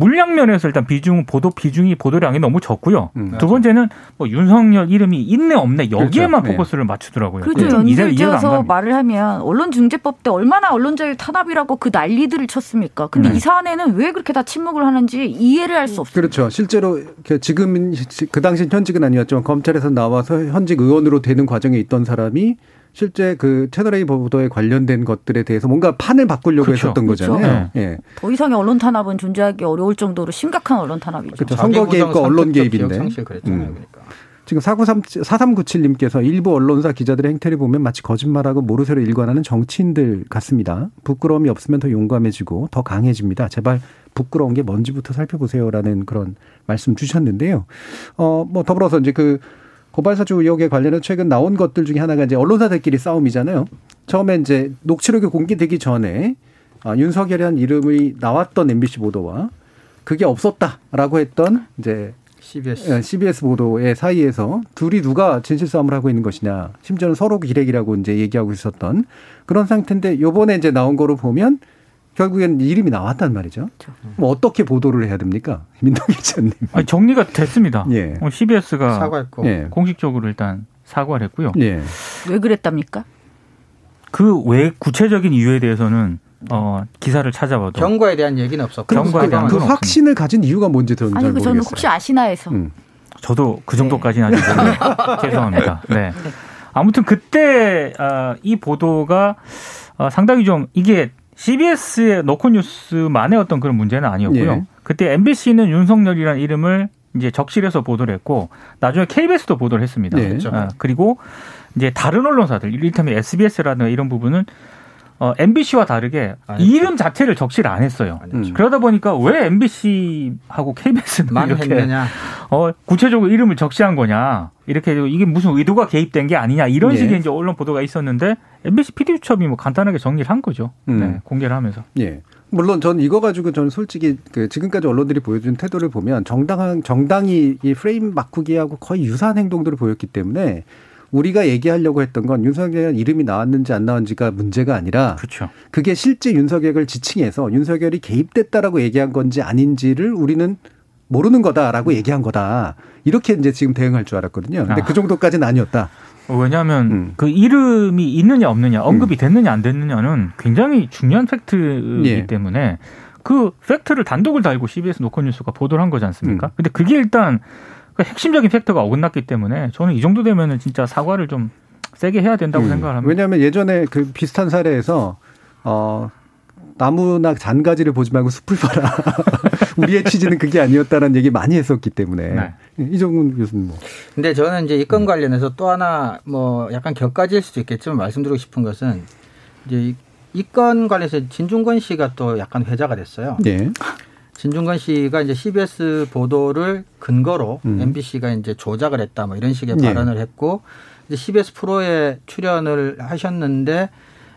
물량 면에서 일단 비중 보도 비중이 보도량이 너무 적고요. 음, 두 번째는 뭐 윤석열 이름이 있네 없네 여기에만 그렇죠. 포커스를 네. 맞추더라고요. 그렇죠. 연결 지어서 말을 하면 언론중재법 때 얼마나 언론자유 탄압이라고 그 난리들을 쳤습니까? 근데 네. 이 사안에는 왜 그렇게 다 침묵을 하는지 이해를 할 수 없어요. 그렇죠. 실제로 지금 그 당시 현직은 아니었지만 검찰에서 나와서 현직 의원으로 되는 과정에 있던 사람이 실제 그 채널A 보도에 관련된 것들에 대해서 뭔가 판을 바꾸려고 그렇죠. 했었던 그렇죠. 거잖아요. 네. 예. 더 이상의 언론 탄압은 존재하기 어려울 정도로 심각한 언론 탄압이죠. 그렇죠. 선거 개입과 언론 개입인데. 음. 그러니까. 지금 493, 4397님께서 일부 언론사 기자들의 행태를 보면 마치 거짓말하고 모르쇠로 일관하는 정치인들 같습니다. 부끄러움이 없으면 더 용감해지고 더 강해집니다. 제발 부끄러운 게 뭔지부터 살펴보세요라는 그런 말씀 주셨는데요. 어, 뭐 더불어서 이제 그 고발사주 의혹에 관련해서 최근 나온 것들 중에 하나가 이제 언론사들끼리 싸움이잖아요. 처음에 이제 녹취록이 공개되기 전에 아, 윤석열이라는 이름이 나왔던 MBC 보도와 그게 없었다라고 했던 이제 CBS. CBS 보도의 사이에서 둘이 누가 진실 싸움을 하고 있는 것이냐, 심지어는 서로 기레기라고 이제 얘기하고 있었던 그런 상태인데 요번에 이제 나온 거로 보면 결국엔 이름이 나왔단 말이죠. 그렇죠. 뭐 어떻게 보도를 해야 됩니까? 민동 기자님. 아니, 정리가 됐습니다. 예. CBS가 어, 사과했고 예. 공식적으로 일단 사과를 했고요. 예. 왜 그랬답니까? 그 왜 구체적인 이유에 대해서는 어, 기사를 찾아봐도 경과에 대한 얘기는 없었고 경과에 대한 그 확신을 가진 이유가 뭔지 저는 아니, 잘그 모르겠어요. 저는 혹시 아시나 해서. 음. 저도 그 정도까지는 아직 네. 죄송합니다. 네. 네. 아무튼 그때 어, 이 보도가 어, 상당히 좀 이게 CBS의 노컷 뉴스만의 어떤 그런 문제는 아니었고요. 예. 그때 MBC는 윤석열이라는 이름을 이제 적실해서 보도를 했고 나중에 KBS도 보도를 했습니다. 네. 아, 그리고 이제 다른 언론사들 이를테면 SBS라든가 이런 부분은 어, MBC와 다르게 이름 자체를 적시를 안 했어요. 음. 그러다 보니까 왜 MBC하고 KBS는 이렇게 했느냐. 어, 구체적으로 이름을 적시한 거냐. 이렇게 이게 무슨 의도가 개입된 게 아니냐. 이런 예. 식의 이제 언론 보도가 있었는데 MBC PD수첩이 뭐 간단하게 정리를 한 거죠. 음. 네, 공개를 하면서. 예. 물론 전 이거 가지고 저는 솔직히 그 지금까지 언론들이 보여준 태도를 보면 정당한 정당이 이 프레임 바꾸기하고 거의 유사한 행동들을 보였기 때문에 우리가 얘기하려고 했던 건 윤석열 이름이 나왔는지 안 나왔는지가 문제가 아니라 그렇죠. 그게 실제 윤석열을 지칭해서 윤석열이 개입됐다라고 얘기한 건지 아닌지를 우리는 모르는 거다라고 얘기한 거다. 이렇게 이제 지금 대응할 줄 알았거든요. 근데 아. 그 정도까지는 아니었다. 왜냐하면 음. 그 이름이 있느냐 없느냐 언급이 음. 됐느냐 안 됐느냐는 굉장히 중요한 팩트이기 예. 때문에 그 팩트를 단독을 달고 CBS 노컷뉴스가 보도를 한 거지 않습니까? 음. 근데 그게 일단 그 핵심적인 팩터가 어긋났기 때문에 저는 이 정도 되면은 진짜 사과를 좀 세게 해야 된다고 음. 생각을 합니다. 왜냐하면 예전에 그 비슷한 사례에서 어 나무나 잔가지를 보지 말고 숲을 봐라. 우리의 취지는 그게 아니었다는 얘기 많이 했었기 때문에 네. 이정훈 교수님 뭐. 근데 저는 이제 이 건 관련해서 또 하나 뭐 약간 격가지일 수도 있겠지만 말씀드리고 싶은 것은 이제 이 건 관련해서 진중권 씨가 또 약간 회자가 됐어요. 네. 진중권 씨가 이제 CBS 보도를 근거로 음. MBC가 이제 조작을 했다 뭐 이런 식의 네. 발언을 했고 이제 CBS 프로에 출연을 하셨는데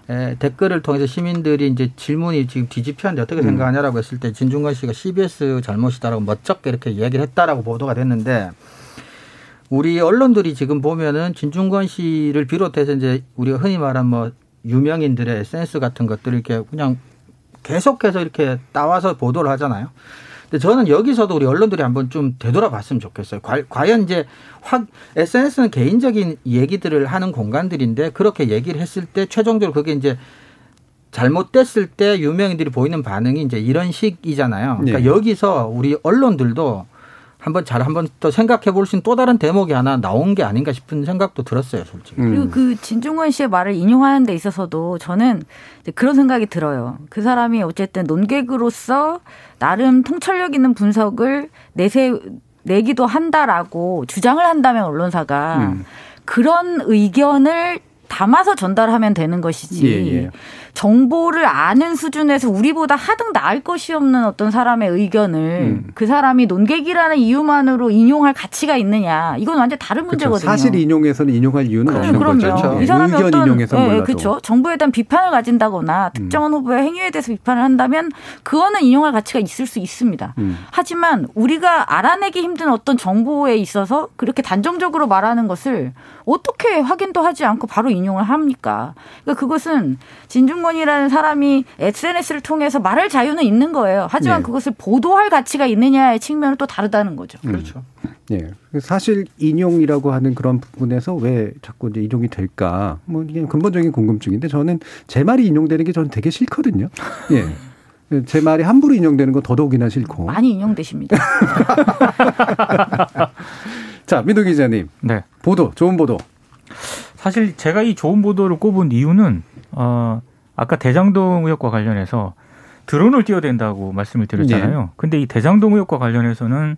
에, 댓글을 통해서 시민들이 이제 질문이 지금 뒤집혔는데 어떻게 음. 생각하냐라고 했을 때 진중권 씨가 CBS 잘못이다라고 멋쩍게 이렇게 얘기를 했다라고 보도가 됐는데 우리 언론들이 지금 보면은 진중권 씨를 비롯해서 이제 우리가 흔히 말하는 뭐 유명인들의 센스 같은 것들을 이렇게 그냥 계속해서 이렇게 따와서 보도를 하잖아요. 근데 저는 여기서도 우리 언론들이 한번 좀 되돌아봤으면 좋겠어요. 과 연 이제 확 SNS는 개인적인 얘기들을 하는 공간들인데 그렇게 얘기를 했을 때 최종적으로 그게 이제 잘못됐을 때 유명인들이 보이는 반응이 이제 이런 식이잖아요. 그러니까 네. 여기서 우리 언론들도 한번 잘 한번 더 생각해 볼 수 있는 또 다른 대목이 하나 나온 게 아닌가 싶은 생각도 들었어요, 솔직히. 음. 그리고 그 진중권 씨의 말을 인용하는 데 있어서도 저는 그런 생각이 들어요. 그 사람이 어쨌든 논객으로서 나름 통찰력 있는 분석을 내세 내기도 한다라고 주장을 한다면 언론사가 음. 그런 의견을 담아서 전달하면 되는 것이지. 예, 예. 정보를 아는 수준에서 우리보다 하등 나을 것이 없는 어떤 사람의 의견을 음. 그 사람이 논객이라는 이유만으로 인용할 가치가 있느냐 이건 완전 다른 그렇죠. 문제거든요. 사실 인용해서는 인용할 이유는 그럼, 없는 그럼요. 거죠. 그렇죠. 이 사람이 어떤 인용해서 네, 그렇죠. 정부에 대한 비판을 가진다거나 특정한 음. 후보의 행위에 대해서 비판을 한다면 그거는 인용할 가치가 있을 수 있습니다. 음. 하지만 우리가 알아내기 힘든 어떤 정보에 있어서 그렇게 단정적으로 말하는 것을 어떻게 확인도 하지 않고 바로 인용을 합니까? 그러니까 그것은 진중 김건희라는 사람이 SNS를 통해서 말할 자유는 있는 거예요. 하지만 네. 그것을 보도할 가치가 있느냐의 측면은 또 다르다는 거죠. 음. 그렇죠. 예. 사실 인용이라고 하는 그런 부분에서 왜 자꾸 이제 인용이 될까? 뭐 이게 근본적인 궁금증인데 저는 제 말이 인용되는 게 저는 되게 싫거든요. 예. 제 말이 함부로 인용되는 건 더더욱이나 싫고. 많이 인용되십니다. 자, 민도 기자님. 네. 보도, 좋은 보도. 사실 제가 이 좋은 보도를 꼽은 이유는 어 아까 대장동 의혹과 관련해서 드론을 띄워야 된다고 말씀을 드렸잖아요. 네. 근데 이 대장동 의혹과 관련해서는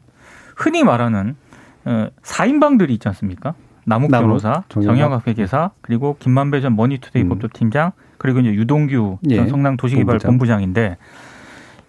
흔히 말하는 어, 4인방들이 있지 않습니까? 남욱 변호사, 정영학 회계사, 그리고 김만배 전 머니투데이 음. 법조팀장, 그리고 이제 유동규 예. 전 성남 도시개발 본부장인데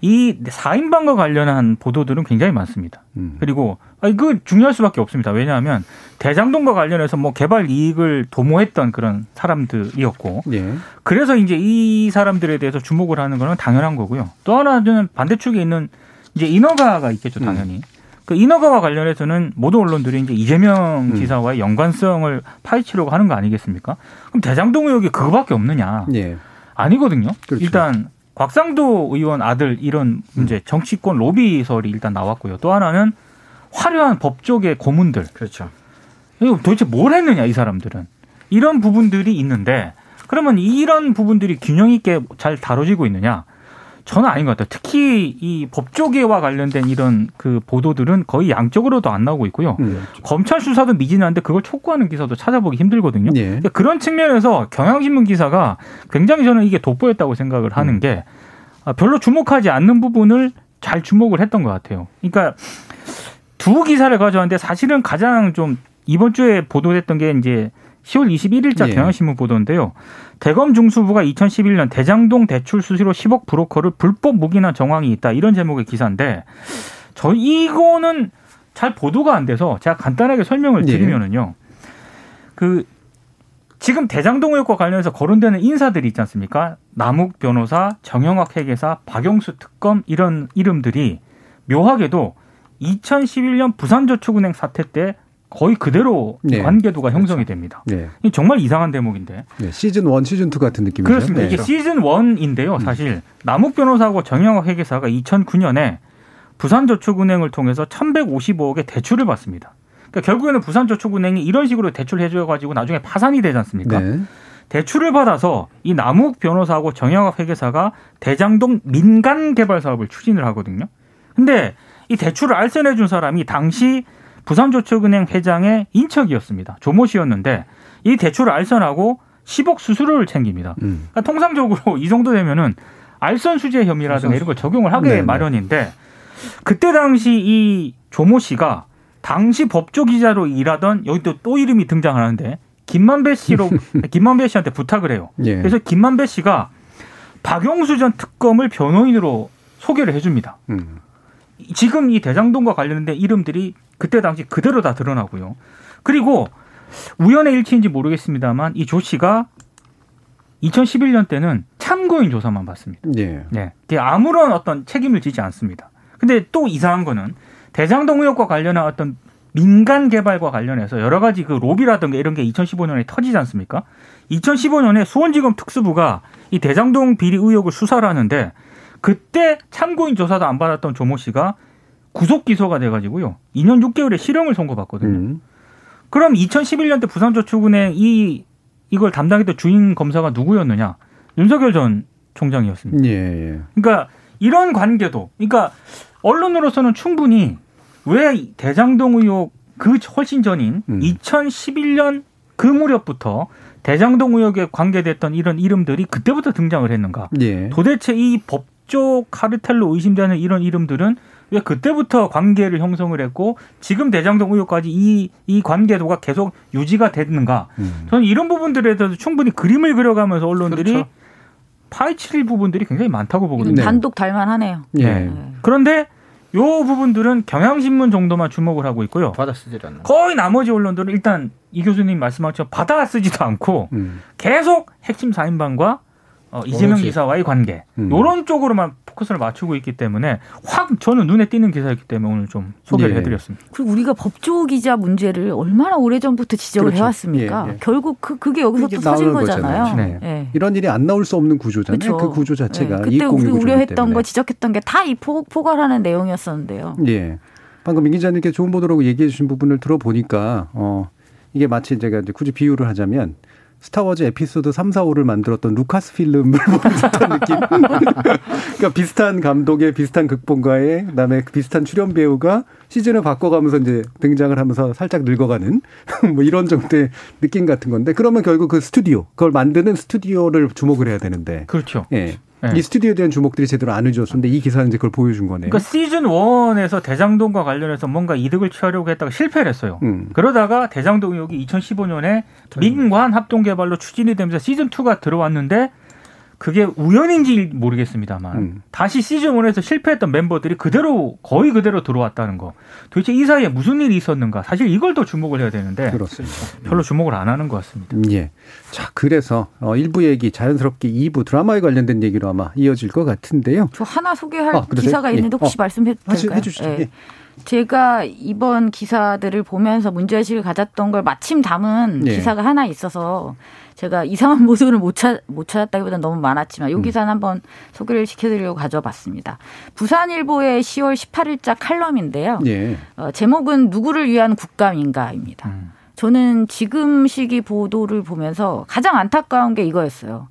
이 4인방과 관련한 보도들은 굉장히 많습니다. 음. 그리고 아, 이거 중요할 수밖에 없습니다. 왜냐하면 대장동과 관련해서 뭐 개발 이익을 도모했던 그런 사람들이었고, 예. 그래서 이제 이 사람들에 대해서 주목을 하는 거는 당연한 거고요. 또 하나는 반대축에 있는 이제 인허가가 있겠죠, 당연히. 음. 그 인허가와 관련해서는 모든 언론들이 이제 이재명 음. 지사와의 연관성을 파헤치려고 하는 거 아니겠습니까? 그럼 대장동 의혹이 그거밖에 없느냐? 예. 아니거든요. 그렇죠. 일단 곽상도 의원 아들 이런 문제 음. 정치권 로비설이 일단 나왔고요. 또 하나는 화려한 법조계 고문들. 그렇죠. 이거 도대체 뭘 했느냐 이 사람들은 이런 부분들이 있는데 그러면 이런 부분들이 균형 있게 잘 다뤄지고 있느냐? 저는 아닌 것 같아요. 특히 이 법조계와 관련된 이런 그 보도들은 거의 양쪽으로도 안 나오고 있고요. 음. 검찰 수사도 미진한데 그걸 촉구하는 기사도 찾아보기 힘들거든요. 예. 그러니까 그런 측면에서 경향신문 기사가 굉장히 저는 이게 돋보였다고 생각을 하는 음. 게 아, 별로 주목하지 않는 부분을 잘 주목을 했던 것 같아요. 그러니까 두 기사를 가져왔는데 사실은 가장 좀 이번 주에 보도됐던 게 이제 10월 21일자 예. 경향신문 보도인데요. 대검 중수부가 2011년 대장동 대출 수수료 10억 브로커를 불법 무기한 정황이 있다 이런 제목의 기사인데 저 이거는 잘 보도가 안 돼서 제가 간단하게 설명을 예. 드리면은요. 그 지금 대장동 의혹과 관련해서 거론되는 인사들이 있지 않습니까? 남욱 변호사, 정영학 회계사, 박영수 특검 이런 이름들이 묘하게도 2011년 부산저축은행 사태 때 거의 그대로 네. 관계도가 형성이 그렇죠. 됩니다. 네. 정말 이상한 대목인데. 네. 시즌 1, 시즌 2 같은 느낌이죠. 그렇습니다. 이게 네. 시즌 1인데요. 음. 사실 남욱 변호사하고 정영학 회계사가 2009년에 부산저축은행을 통해서 1,155억의 대출을 받습니다. 그러니까 결국에는 부산저축은행이 이런 식으로 대출해 줘 가지고 나중에 파산이 되지 않습니까? 네. 대출을 받아서 이 남욱 변호사하고 정영학 회계사가 대장동 민간 개발 사업을 추진을 하거든요. 근데 이 대출을 알선해 준 사람이 당시 부산저축은행 회장의 인척이었습니다. 조모 씨였는데 이 대출을 알선하고 10억 수수료를 챙깁니다. 음. 그러니까 통상적으로 이 정도 되면은 알선 수재 혐의라든가 이런 걸 적용을 하게 네네. 마련인데 그때 당시 이 조모 씨가 당시 법조 기자로 일하던 여기 또, 또 이름이 등장하는데 김만배 씨로 김만배 씨한테 부탁을 해요. 예. 그래서 김만배 씨가 박용수 전 특검을 변호인으로 소개를 해줍니다. 음. 지금 이 대장동과 관련된 이름들이 그때 당시 그대로 다 드러나고요. 그리고 우연의 일치인지 모르겠습니다만 이 조 씨가 2011년 때는 참고인 조사만 받습니다. 예. 네. 아무런 어떤 책임을 지지 않습니다. 근데 또 이상한 거는 대장동 의혹과 관련한 어떤 민간 개발과 관련해서 여러 가지 그 로비라든가 이런 게 2015년에 터지지 않습니까? 2015년에 수원지검 특수부가 이 대장동 비리 의혹을 수사를 하는데 그때 참고인 조사도 안 받았던 조모 씨가 구속 기소가 돼가지고요. 2년 6개월의 실형을 선고받거든요. 음. 그럼 2011년 때 부산저축은행 이 이걸 담당했던 주인 검사가 누구였느냐? 윤석열 전 총장이었습니다. 예, 예. 그러니까 이런 관계도, 그러니까 언론으로서는 충분히 왜 대장동 의혹 그 훨씬 전인 음. 2011년 그 무렵부터 대장동 의혹에 관계됐던 이런 이름들이 그때부터 등장을 했는가? 예. 도대체 이 법조 카르텔로 의심되는 이런 이름들은 왜 그때부터 관계를 형성을 했고 지금 대장동 의혹까지 이, 이 관계도가 계속 유지가 됐는가? 음. 저는 이런 부분들에 대해서 충분히 그림을 그려가면서 언론들이 그렇죠. 파헤칠 부분들이 굉장히 많다고 보거든요. 네. 단독 달만하네요. 예. 네. 그런데 요 부분들은 경향신문 정도만 주목을 하고 있고요. 받아 쓰지 않는. 거의 나머지 언론들은 일단 이 교수님 말씀하신 것처럼 받아 쓰지도 않고 음. 계속 핵심 사인방과 어, 이재명 기사와의 관계 음. 이런 쪽으로만 포커스를 맞추고 있기 때문에 확 저는 눈에 띄는 기사였기 때문에 오늘 좀 소개를 예. 해드렸습니다. 그리고 우리가 법조 기자 문제를 얼마나 오래 전부터 지적을 그렇죠. 해왔습니까? 예, 예. 결국 그 그게 여기서 또 터진 거잖아요. 거잖아요. 네. 네. 이런 일이 안 나올 수 없는 구조잖아요. 그렇죠. 그 구조 자체가 네. 그때 우리 우려했던 때문에. 거 지적했던 게 다 이 포괄하는 내용이었었는데요. 예. 방금 민 기자님께 좋은 보도라고 얘기해 주신 부분을 들어보니까 어 이게 마치 제가 이제 굳이 비유를 하자면 스타워즈 에피소드 3, 4, 5를 만들었던 루카스 필름을 보는 듯한 느낌. 그러니까 비슷한 감독의 비슷한 극본가에 그다음에 비슷한 출연 배우가 시즌을 바꿔가면서 이제 등장을 하면서 살짝 늙어가는 뭐 이런 정도의 느낌 같은 건데 그러면 결국 그 스튜디오 그걸 만드는 스튜디오를 주목을 해야 되는데 그렇죠. 예. 네. 이 스튜디오에 대한 주목들이 제대로 안 해줬었는데 이 기사는 이제 그걸 보여준 거네요. 그러니까 시즌 1에서 대장동과 관련해서 뭔가 이득을 취하려고 했다가 실패를 했어요. 음. 그러다가 대장동 의혹이 2015년에 민관 합동 개발로 추진이 되면서 시즌 2가 들어왔는데 그게 우연인지 모르겠습니다만 음. 다시 시즌 1에서 실패했던 멤버들이 그대로 거의 그대로 들어왔다는 거. 도대체 이 사이에 무슨 일이 있었는가? 사실 이걸 더 주목을 해야 되는데 그렇습니다. 별로 주목을 안 하는 것 같습니다. 예. 자, 그래서 어 1부 얘기 자연스럽게 2부 드라마에 관련된 얘기로 아마 이어질 것 같은데요. 저 하나 소개할 아, 기사가 있는데 예. 혹시 어. 말씀해 주실까요? 해 주시죠. 예. 제가 이번 기사들을 보면서 문제의식을 가졌던 걸 마침 담은 예. 기사가 하나 있어서 제가 이상한 모습을 못, 찾, 못 찾았다기보다는 너무 많았지만 이 음. 기사는 한번 소개를 시켜드리려고 가져봤습니다. 부산일보의 10월 18일자 칼럼인데요. 예. 어, 제목은 누구를 위한 국감인가입니다. 음. 저는 지금 시기 보도를 보면서 가장 안타까운 게 이거였어요.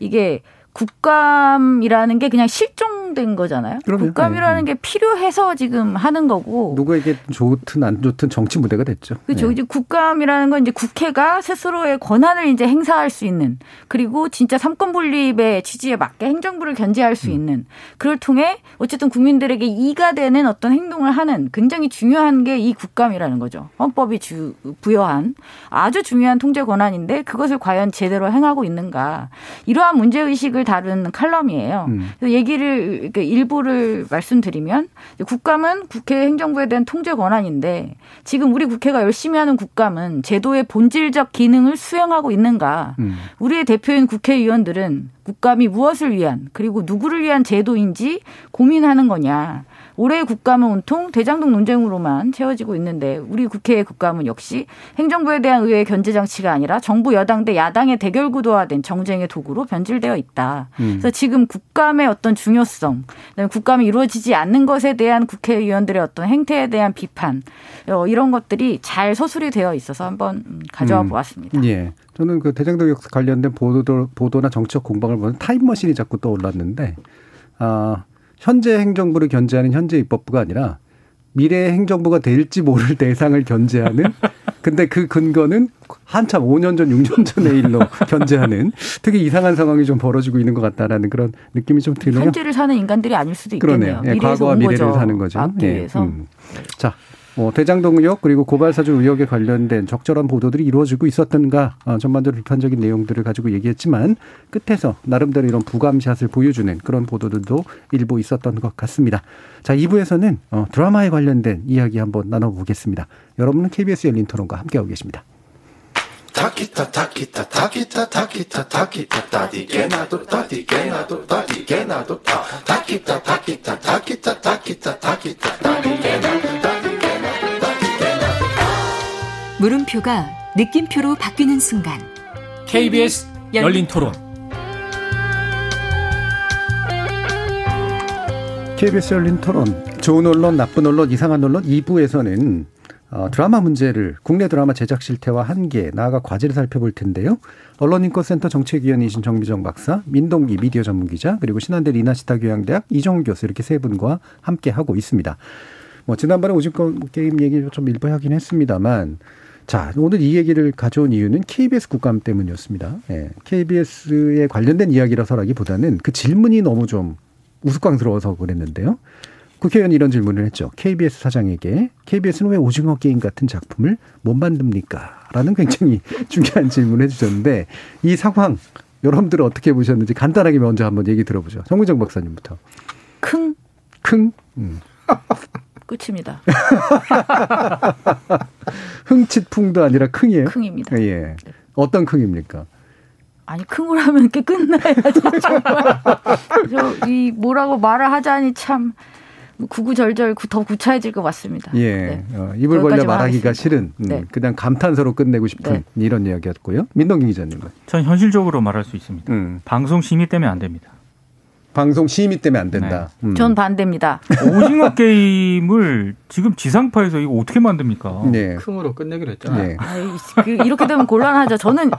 이게 국감이라는 게 그냥 실종된 거잖아요. 그럼요. 국감이라는 네. 게 필요해서 지금 하는 거고 누구에게 좋든 안 좋든 정치 무대가 됐죠. 그렇죠. 네. 이제 국감이라는 건 이제 국회가 스스로의 권한을 이제 행사할 수 있는 그리고 진짜 삼권 분립의 취지에 맞게 행정부를 견제할 수 음. 있는 그걸 통해 어쨌든 국민들에게 이가 되는 어떤 행동을 하는 굉장히 중요한 게 이 국감이라는 거죠. 헌법이 주, 부여한 아주 중요한 통제 권한인데 그것을 과연 제대로 행하고 있는가 이러한 문제 의식을 다룬 칼럼이에요. 음. 얘기를 일부를 말씀드리면 국감은 국회 행정부에 대한 통제 권한인데 지금 우리 국회가 열심히 하는 국감은 제도의 본질적 기능을 수행하고 있는가? 음. 우리의 대표인 국회의원들은 국감이 무엇을 위한 그리고 누구를 위한 제도인지 고민하는 거냐. 올해의 국감은 온통 대장동 논쟁으로만 채워지고 있는데 우리 국회의 국감은 역시 행정부에 대한 의회의 견제 장치가 아니라 정부 여당 대 야당의 대결 구도화된 정쟁의 도구로 변질되어 있다. 음. 그래서 지금 국감의 어떤 중요성, 국감이 이루어지지 않는 것에 대한 국회의원들의 어떤 행태에 대한 비판 어, 이런 것들이 잘 서술이 되어 있어서 한번 가져와 음. 보았습니다. 예. 저는 그 대장동 역사 관련된 보도 보도나 정치적 공방을 보면 타임머신이 자꾸 떠올랐는데 아 현재 행정부를 견제하는 현재 입법부가 아니라 미래 행정부가 될지 모를 대상을 견제하는 근데 그 근거는 한참 5년 전, 6년 전의 일로 견제하는 되게 이상한 상황이 좀 벌어지고 있는 것 같다라는 그런 느낌이 좀 드네요. 현재를 사는 인간들이 아닐 수도 있겠네요. 그러네요. 예, 과거와 미래를 거죠. 사는 거죠. 예. 음. 자, 뭐 대장동 의혹 그리고 고발사주 의혹에 관련된 적절한 보도들이 이루어지고 있었던가 어, 전반적으로 비판적인 내용들을 가지고 얘기했지만 끝에서 나름대로 이런 부감샷을 보여주는 그런 보도들도 일부 있었던 것 같습니다. 자 2부에서는 어, 드라마에 관련된 이야기 한번 나눠보겠습니다. 여러분은 KBS 열린 토론과 함께하고 계십니다. 물음표가 느낌표로 바뀌는 순간 KBS 열린 토론 KBS 열린 토론 좋은 언론, 나쁜 언론, 이상한 언론 2부에서는 어, 드라마 문제를 국내 드라마 제작 실태와 한계, 나아가 과제를 살펴볼 텐데요. 언론인권센터 정책위원이신 정미정 박사, 민동기 미디어 전문기자, 그리고 신한대 리나시타 교양대학 이정훈 교수 이렇게 세 분과 함께 하고 있습니다. 뭐 지난번에 오징어 게임 얘기 좀 일부 하긴 했습니다만 자, 오늘 이 얘기를 가져온 이유는 KBS 국감 때문이었습니다. 예, KBS에 관련된 이야기라서라기보다는 그 질문이 너무 좀 우스꽝스러워서 그랬는데요. 국회의원이 이런 질문을 했죠. KBS 사장에게 KBS는 왜 오징어 게임 같은 작품을 못 만듭니까? 라는 굉장히 중요한 질문을 해주셨는데 이 상황 여러분들은 어떻게 보셨는지 간단하게 먼저 한번 얘기 들어보죠. 정문정 박사님부터. 큰. 큰. 음. 끝입니다. 흥칫풍도 아니라 킁이에요? 킁입니다. 예. 어떤 킁입니까? 아니 킁을 하면 이렇게 끝나야지 정말. 이 뭐라고 말을 하자니 참 구구절절 더 구차해질 것 같습니다. 예. 네. 어, 입을 벌려 말하기가 싫은 음, 네. 그냥 감탄사로 끝내고 싶은 네. 이런 이야기였고요. 민동기 기자님은? 전 현실적으로 말할 수 있습니다. 음. 방송 심의 때문에 안 됩니다. 방송 심의 때문에 안 된다. 네. 음. 전 반대입니다. 오징어 게임을 지금 지상파에서 이거 어떻게 만듭니까? 네. 큰으로 끝내기로 했잖아요. 네. 아이, 그 이렇게 되면 곤란하죠. 저는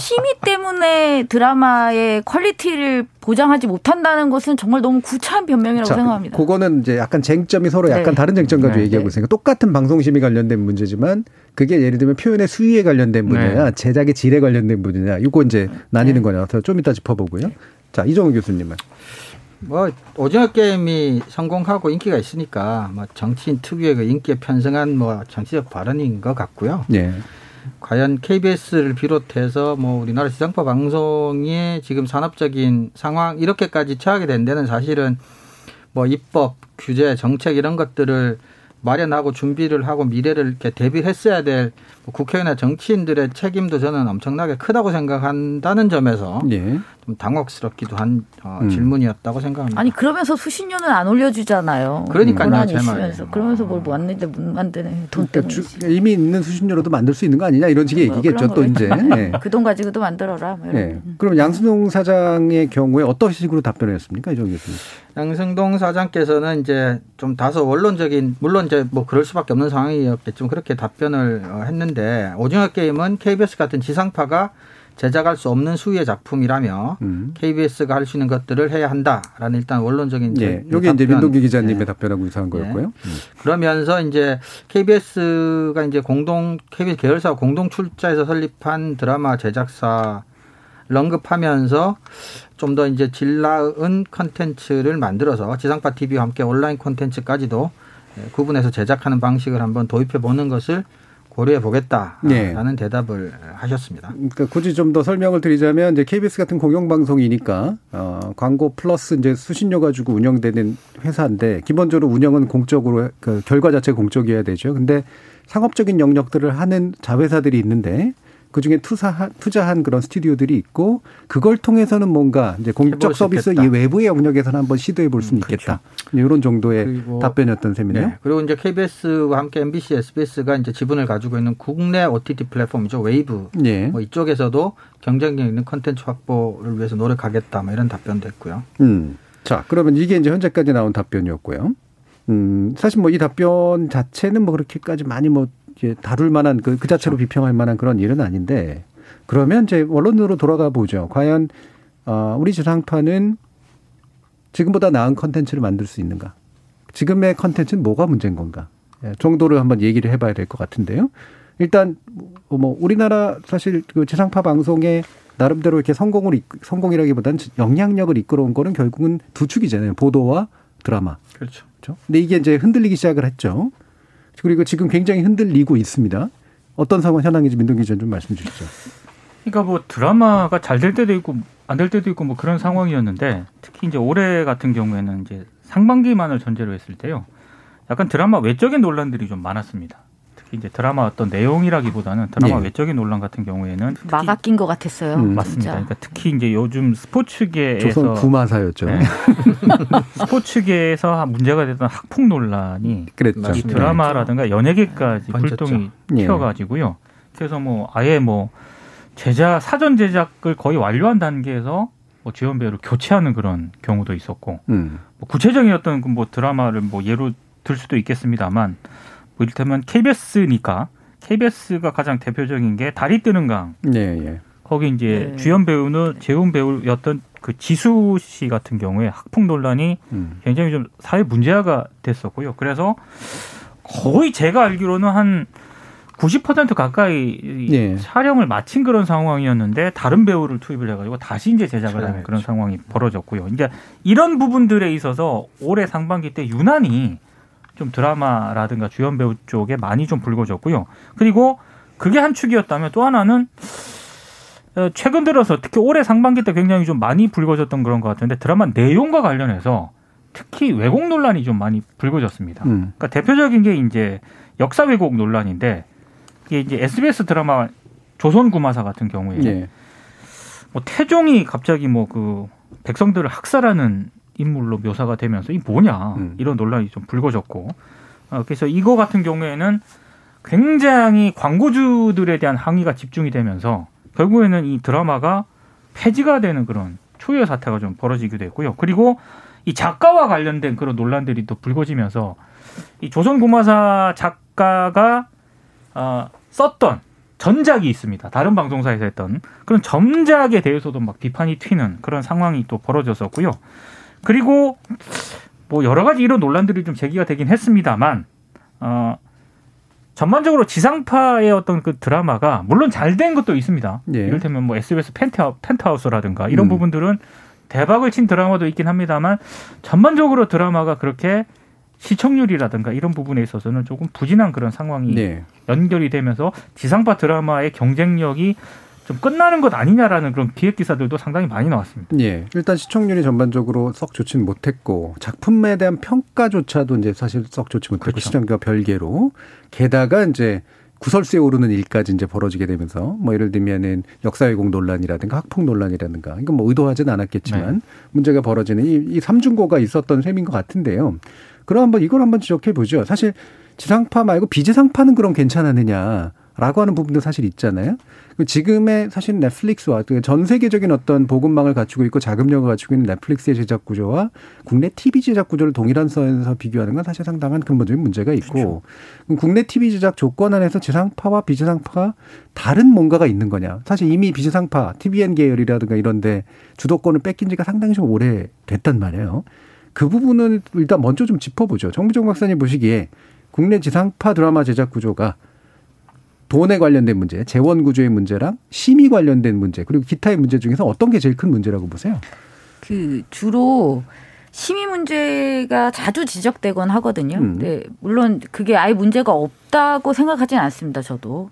심의 때문에 드라마의 quality를 보장하지 못한다는 것은 정말 너무 구차한 변명이라고 자, 생각합니다. 그거는 이제 약간 쟁점이 서로 약간 네. 다른 쟁점 가지고 네. 얘기하고 있으니까 똑같은 방송 심의 관련된 문제지만 그게 예를 들면 표현의 수위에 관련된 분야냐, 네. 제작의 질에 관련된 분야냐, 이거 이제 나뉘는 네. 거냐서 좀 이따 짚어보고요. 자, 이종훈 교수님은. 뭐 오징어 게임이 성공하고 인기가 있으니까 뭐 정치인 특유의 그 인기에 편성한 뭐 정치적 발언인 것 같고요. 네. 과연 KBS를 비롯해서 뭐 우리나라 지상파 방송의 지금 산업적인 상황 이렇게까지 처하게 된 데는 사실은 뭐 입법, 규제, 정책 이런 것들을 마련하고 준비를 하고 미래를 이렇게 대비했어야 될 국회의원이나 정치인들의 책임도 저는 엄청나게 크다고 생각한다는 점에서 예. 좀 당혹스럽기도 한 어, 음. 질문이었다고 생각합니다. 아니 그러면서 수신료는 안 올려주잖아요. 그러니까요, 제 말. 그러면서 뭘 만드는데 못 만드네 돈 그러니까 때문에. 이미 있는 수신료로도 만들 수 있는 거 아니냐 이런 식의 뭐, 얘기겠죠 또 이제. 네. 그돈 가지고도 만들어라. 뭐 네. 그럼 양순동 사장의 경우에 어떤 식으로 답변했습니까, 이정 교수님? 양승동 사장께서는 이제 좀 다소 원론적인 물론 이제 뭐 그럴 수밖에 없는 상황이었겠지만 그렇게 답변을 어, 했는데 오징어 게임은 KBS 같은 지상파가 제작할 수 없는 수위의 작품이라며 음. KBS가 할 수 있는 것들을 해야 한다라는 일단 원론적인 예. 여기 이제 민동기 기자님의 예. 답변하고 유사한 예. 거였고요. 음. 그러면서 이제 KBS가 이제 공동 KBS 계열사 공동 출자해서 설립한 드라마 제작사 언급하면서 좀 더 이제 질 나은 컨텐츠를 만들어서 지상파 TV와 함께 온라인 콘텐츠까지도 구분해서 제작하는 방식을 한번 도입해 보는 것을 고려해 보겠다라는 네. 대답을 하셨습니다. 그러니까 굳이 좀 더 설명을 드리자면 이제 KBS 같은 공영 방송이니까 어, 광고 플러스 이제 수신료 가지고 운영되는 회사인데 기본적으로 운영은 공적으로 그 결과 자체 공적이어야 되죠. 근데 상업적인 영역들을 하는 자회사들이 있는데 그 중에 투사 투자한 그런 스튜디오들이 있고 그걸 통해서는 뭔가 이제 공적 서비스 이 외부의 영역에서는 한번 시도해 볼 수는 음, 있겠다. 그렇죠. 이런 정도의 답변이었던 셈이네요. 네. 그리고 이제 KBS와 함께 MBC, SBS가 이제 지분을 가지고 있는 국내 OTT 플랫폼이죠. 웨이브. 네. 뭐 이쪽에서도 경쟁력 있는 컨텐츠 확보를 위해서 노력하겠다. 뭐 이런 답변도 했고요. 음. 자, 그러면 이게 이제 현재까지 나온 답변이었고요. 음, 사실 뭐 이 답변 자체는 뭐 그렇게까지 많이 뭐 이제 다룰 만한 그, 그 자체로 그렇죠. 비평할 만한 그런 일은 아닌데 그러면 이제 원론으로 돌아가 보죠. 과연 어, 우리 지상파는 지금보다 나은 컨텐츠를 만들 수 있는가? 지금의 컨텐츠는 뭐가 문제인 건가? 예, 정도를 한번 얘기를 해봐야 될 것 같은데요. 일단 뭐 우리나라 사실 그 지상파 방송의 나름대로 이렇게 성공을 성공이라기보다는 영향력을 이끌어온 거는 결국은 두 축이잖아요. 보도와 드라마. 그렇죠. 그렇죠. 근데 이게 이제 흔들리기 시작을 했죠. 그리고 지금 굉장히 흔들리고 있습니다. 어떤 상황 현황인지 민동 기자 좀 말씀 주시죠. 그러니까 뭐 드라마가 잘 될 때도 있고 안 될 때도 있고 뭐 그런 상황이었는데 특히 이제 올해 같은 경우에는 이제 상반기만을 전제로 했을 때요. 약간 드라마 외적인 논란들이 좀 많았습니다. 이제 드라마 어떤 내용이라기보다는 드라마 네. 외적인 논란 같은 경우에는 막아 낀것 같았어요. 음. 맞습니다. 진짜. 그러니까 특히 이제 요즘 스포츠계에서 조선 구마사였죠. 네. 스포츠계에서 문제가 됐던 학폭 논란이 그랬죠. 이 드라마라든가 연예계까지 네. 불똥이 예. 튀어가지고요. 그래서 뭐 아예 뭐 제작 사전 제작을 거의 완료한 단계에서 뭐 지원 배우를 교체하는 그런 경우도 있었고 음. 뭐 구체적인 어떤 그뭐 드라마를 뭐 예로 들 수도 있겠습니다만 뭐 이를테면 KBS니까 KBS가 가장 대표적인 게 다리 뜨는 강. 네, 예. 거기 이제 네. 주연 배우는 재훈 배우였던 그 지수 씨 같은 경우에 학폭 논란이 음. 굉장히 좀 사회 문제화가 됐었고요. 그래서 거의 제가 알기로는 한 90% 가까이 네. 촬영을 마친 그런 상황이었는데 다른 배우를 투입을 해가지고 다시 이제 제작을 하는 그런 상황이 벌어졌고요. 이제 이런 부분들에 있어서 올해 상반기 때 유난히 좀 드라마라든가 주연 배우 쪽에 많이 좀 불거졌고요. 그리고 그게 한 축이었다면 또 하나는 어, 최근 들어서 특히 올해 상반기 때 굉장히 좀 많이 불거졌던 그런 것 같은데 드라마 내용과 관련해서 특히 왜곡 논란이 좀 많이 불거졌습니다. 음. 그러니까 대표적인 게 이제 역사 왜곡 논란인데 이게 이제 SBS 드라마 조선구마사 같은 경우에 네. 뭐 태종이 갑자기 뭐 그 백성들을 학살하는 인물로 묘사가 되면서 이 뭐냐 음. 이런 논란이 좀 불거졌고 어, 그래서 이거 같은 경우에는 굉장히 광고주들에 대한 항의가 집중이 되면서 결국에는 이 드라마가 폐지가 되는 그런 초유의 사태가 좀 벌어지기도 했고요. 그리고 이 작가와 관련된 그런 논란들이 또 불거지면서 이 조선구마사 작가가 어, 썼던 전작이 있습니다. 다른 방송사에서 했던 그런 전작에 대해서도 막 비판이 튀는 그런 상황이 또 벌어졌었고요. 그리고 뭐 여러 가지 이런 논란들이 좀 제기가 되긴 했습니다만 어 전반적으로 지상파의 어떤 그 드라마가 물론 잘 된 것도 있습니다. 예. 이를테면 뭐 SBS 펜트하우, 펜트하우스라든가 이런 음. 부분들은 대박을 친 드라마도 있긴 합니다만 전반적으로 드라마가 그렇게 시청률이라든가 이런 부분에 있어서는 조금 부진한 그런 상황이 네. 연결이 되면서 지상파 드라마의 경쟁력이 좀 끝나는 것 아니냐라는 그런 기획 기사들도 상당히 많이 나왔습니다. 예. 일단 시청률이 전반적으로 썩 좋지는 못했고 작품에 대한 평가조차도 이제 사실 썩 좋지 못했고 그렇죠. 시장과 별개로 게다가 이제 구설수에 오르는 일까지 이제 벌어지게 되면서 뭐 예를 들면은 역사 왜곡 논란이라든가 학폭 논란이라든가 이건 뭐 의도하지는 않았겠지만 네. 문제가 벌어지는 이, 이 삼중고가 있었던 셈인 것 같은데요. 그럼 한번 이걸 한번 지적해 보죠. 사실 지상파 말고 비지상파는 그럼 괜찮았느냐. 라고 하는 부분도 사실 있잖아요. 지금의 사실 넷플릭스와 전 세계적인 어떤 보급망을 갖추고 있고 자금력을 갖추고 있는 넷플릭스의 제작 구조와 국내 TV 제작 구조를 동일한 선에서 비교하는 건 사실 상당한 근본적인 문제가 있고 그렇죠. 국내 TV 제작 조건 안에서 지상파와 비지상파가 다른 뭔가가 있는 거냐. 사실 이미 비지상파, TVN 계열이라든가 이런데 주도권을 뺏긴 지가 상당히 좀 오래 됐단 말이에요. 그 부분은 일단 먼저 좀 짚어보죠. 정부정 박사님 보시기에 국내 지상파 드라마 제작 구조가 돈에 관련된 문제, 재원 구조의 문제랑 심의 관련된 문제, 그리고 기타의 문제 중에서 어떤 게 제일 큰 문제라고 보세요? 그 주로 심의 문제가 자주 지적되곤 하거든요. 음. 네, 물론 그게 아예 문제가 없다고 생각하지는 않습니다. 저도.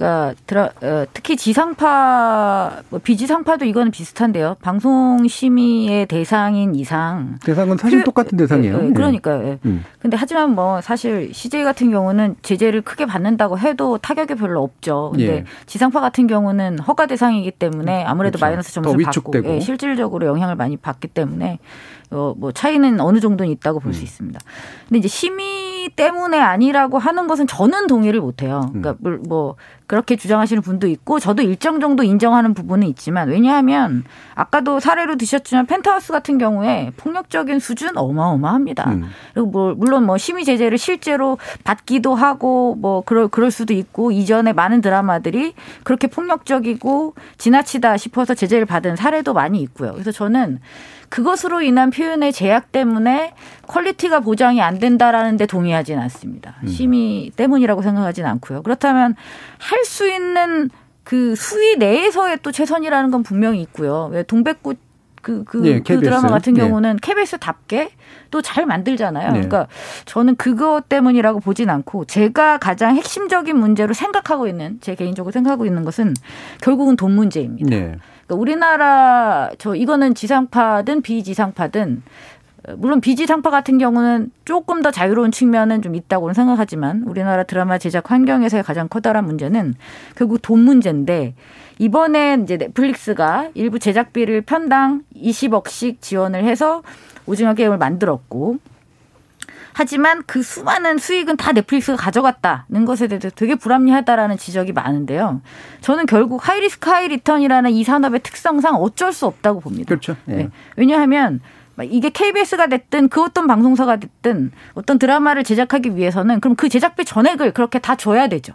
그러니까 드라, 어, 특히 지상파, 뭐 비지상파도 이거는 비슷한데요. 방송 심의의 대상인 이상 대상은 사실 그, 똑같은 대상이에요. 예, 예, 그러니까요. 예. 음. 근데 하지만 뭐 사실 CJ 같은 경우는 제재를 크게 받는다고 해도 타격이 별로 없죠. 근데 예. 지상파 같은 경우는 허가 대상이기 때문에 아무래도 그렇죠. 마이너스 점수를 받고 예, 실질적으로 영향을 많이 받기 때문에 어, 뭐 차이는 어느 정도는 있다고 볼수 음. 있습니다. 근데 이제 심의 때문에 아니라고 하는 것은 저는 동의를 못 해요. 그러니까 음. 뭐 그렇게 주장하시는 분도 있고 저도 일정 정도 인정하는 부분은 있지만 왜냐하면 아까도 사례로 드셨지만 펜트하우스 같은 경우에 폭력적인 수준 어마어마합니다. 음. 그리고 뭐 물론 뭐 심의 제재를 실제로 받기도 하고 뭐 그럴 그럴 수도 있고 이전에 많은 드라마들이 그렇게 폭력적이고 지나치다 싶어서 제재를 받은 사례도 많이 있고요. 그래서 저는 그것으로 인한 표현의 제약 때문에 quality가 보장이 안 된다라는 데 동의하지는 않습니다. 음. 심의 때문이라고 생각하지는 않고요. 그렇다면 할 수 있는 그 수위 내에서의 또 최선이라는 건 분명히 있고요. 왜 동백꽃 그, 그, 네, 그 드라마 같은 네. 경우는 네. KBS답게 또 잘 만들잖아요. 네. 그러니까 저는 그것 때문이라고 보진 않고 제가 가장 핵심적인 문제로 생각하고 있는 제 개인적으로 생각하고 있는 것은 결국은 돈 문제입니다. 네. 그러니까 우리나라 저 이거는 지상파든 비지상파든 물론 비지상파 같은 경우는 조금 더 자유로운 측면은 좀 있다고는 생각하지만 우리나라 드라마 제작 환경에서의 가장 커다란 문제는 결국 돈 문제인데 이번에 이제 넷플릭스가 일부 제작비를 편당 20억씩 지원을 해서 오징어 게임을 만들었고 하지만 그 수많은 수익은 다 넷플릭스가 가져갔다는 것에 대해서 되게 불합리하다라는 지적이 많은데요. 저는 결국 high risk high return이라는 이 산업의 특성상 어쩔 수 없다고 봅니다. 그렇죠. 네. 네. 왜냐하면 이게 KBS가 됐든 그 어떤 방송사가 됐든 어떤 드라마를 제작하기 위해서는 그럼 그 제작비 전액을 그렇게 다 줘야 되죠.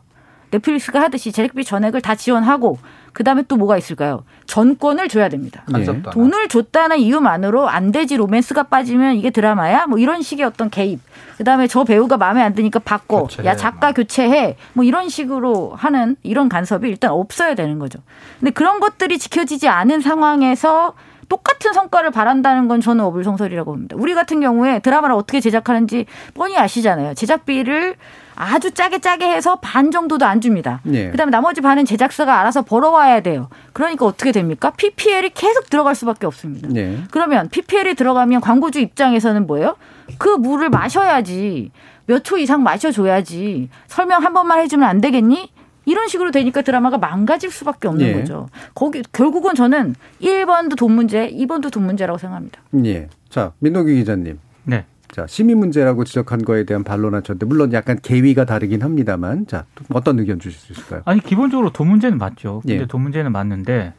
넷플릭스가 하듯이 제작비 전액을 다 지원하고 그다음에 또 뭐가 있을까요? 전권을 줘야 됩니다. 네. 돈을 줬다는 이유만으로 안 되지 로맨스가 빠지면 이게 드라마야? 뭐 이런 식의 어떤 개입. 그다음에 저 배우가 마음에 안 드니까 바꿔. 교체해. 야 작가 교체해. 뭐 이런 식으로 하는 이런 간섭이 일단 없어야 되는 거죠. 근데 그런 것들이 지켜지지 않은 상황에서 똑같은 성과를 바란다는 건 저는 어불성설이라고 봅니다. 우리 같은 경우에 드라마를 어떻게 제작하는지 뻔히 아시잖아요. 제작비를 아주 짜게 짜게 해서 반 정도도 안 줍니다. 네. 그다음에 나머지 반은 제작사가 알아서 벌어와야 돼요. 그러니까 어떻게 됩니까? PPL이 계속 들어갈 수밖에 없습니다. 네. 그러면 PPL이 들어가면 광고주 입장에서는 뭐예요? 그 물을 마셔야지. 몇 초 이상 마셔줘야지. 설명 한 번만 해주면 안 되겠니? 이런 식으로 되니까 드라마가 망가질 수밖에 없는 예. 거죠. 거기 결국은 저는 1번도 돈 문제, 2번도 돈 문제라고 생각합니다. 예. 자, 민노기 기자님. 네. 자, 시민 문제라고 지적한 거에 대한 반론하셨는데 물론 약간 계위가 다르긴 합니다만 자, 어떤 의견 주실 수 있을까요? 아니, 기본적으로 돈 문제는 맞죠. 근데 예. 돈 문제는 맞는데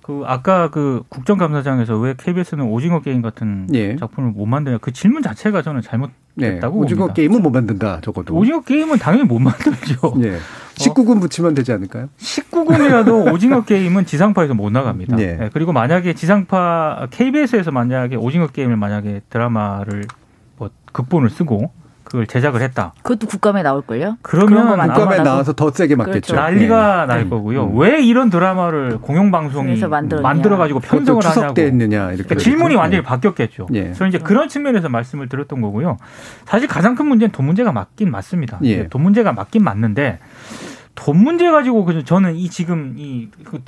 그 아까 그 국정감사장에서 왜 KBS는 오징어 게임 같은 예. 작품을 못 만드냐 그 질문 자체가 저는 잘못됐다고 네. 오징어 봅니다. 게임은 못 만든다 적어도 오징어 게임은 당연히 못 만들죠. 예. 19금 붙이면 되지 않을까요? 19금이라도 오징어 게임은 지상파에서 못 나갑니다. 예. 네. 그리고 만약에 지상파 KBS에서 만약에 오징어 게임을 만약에 드라마를 뭐 극본을 쓰고 그걸 제작을 했다. 그것도 국감에 나올 걸요? 그러면 국감에 나와서 더 세게 맞겠죠. 그렇죠. 난리가 네. 날 거고요. 음. 왜 이런 드라마를 공영 방송이 만들어 가지고 편성을 하냐고. 했느냐 이렇게 그러니까 질문이 완전히 바뀌었겠죠. 예. 그래서 이제 그런 측면에서 말씀을 드렸던 거고요. 사실 가장 큰 문제는 돈 문제가 맞긴 맞습니다. 예. 돈 문제가 맞긴 맞는데 돈 문제 가지고 그 저는 이 지금 이그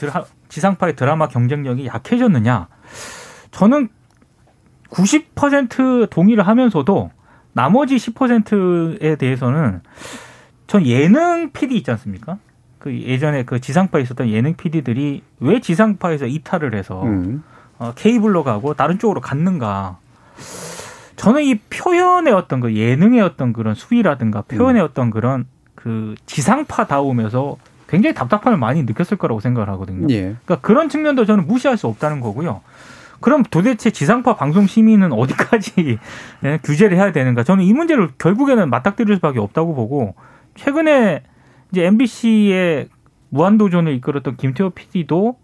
지상파의 드라마 경쟁력이 약해졌느냐? 저는 90% 동의를 하면서도 나머지 10%에 대해서는 전 예능 PD 있지 않습니까? 그 예전에 그 지상파에 있었던 예능 PD들이 왜 지상파에서 이탈을 해서 음. 어, 케이블로 가고 다른 쪽으로 갔는가? 저는 이 표현의 어떤 그 예능의 어떤 그런 수위라든가 표현의 음. 어떤 그런 그 지상파다움에서 굉장히 답답함을 많이 느꼈을 거라고 생각을 하거든요. 예. 그러니까 그런 측면도 저는 무시할 수 없다는 거고요. 그럼 도대체 지상파 방송 심의는 어디까지 예, 규제를 해야 되는가? 저는 이 문제를 결국에는 맞닥뜨릴 수밖에 없다고 보고 최근에 이제 MBC의 무한도전을 이끌었던 김태호 PD도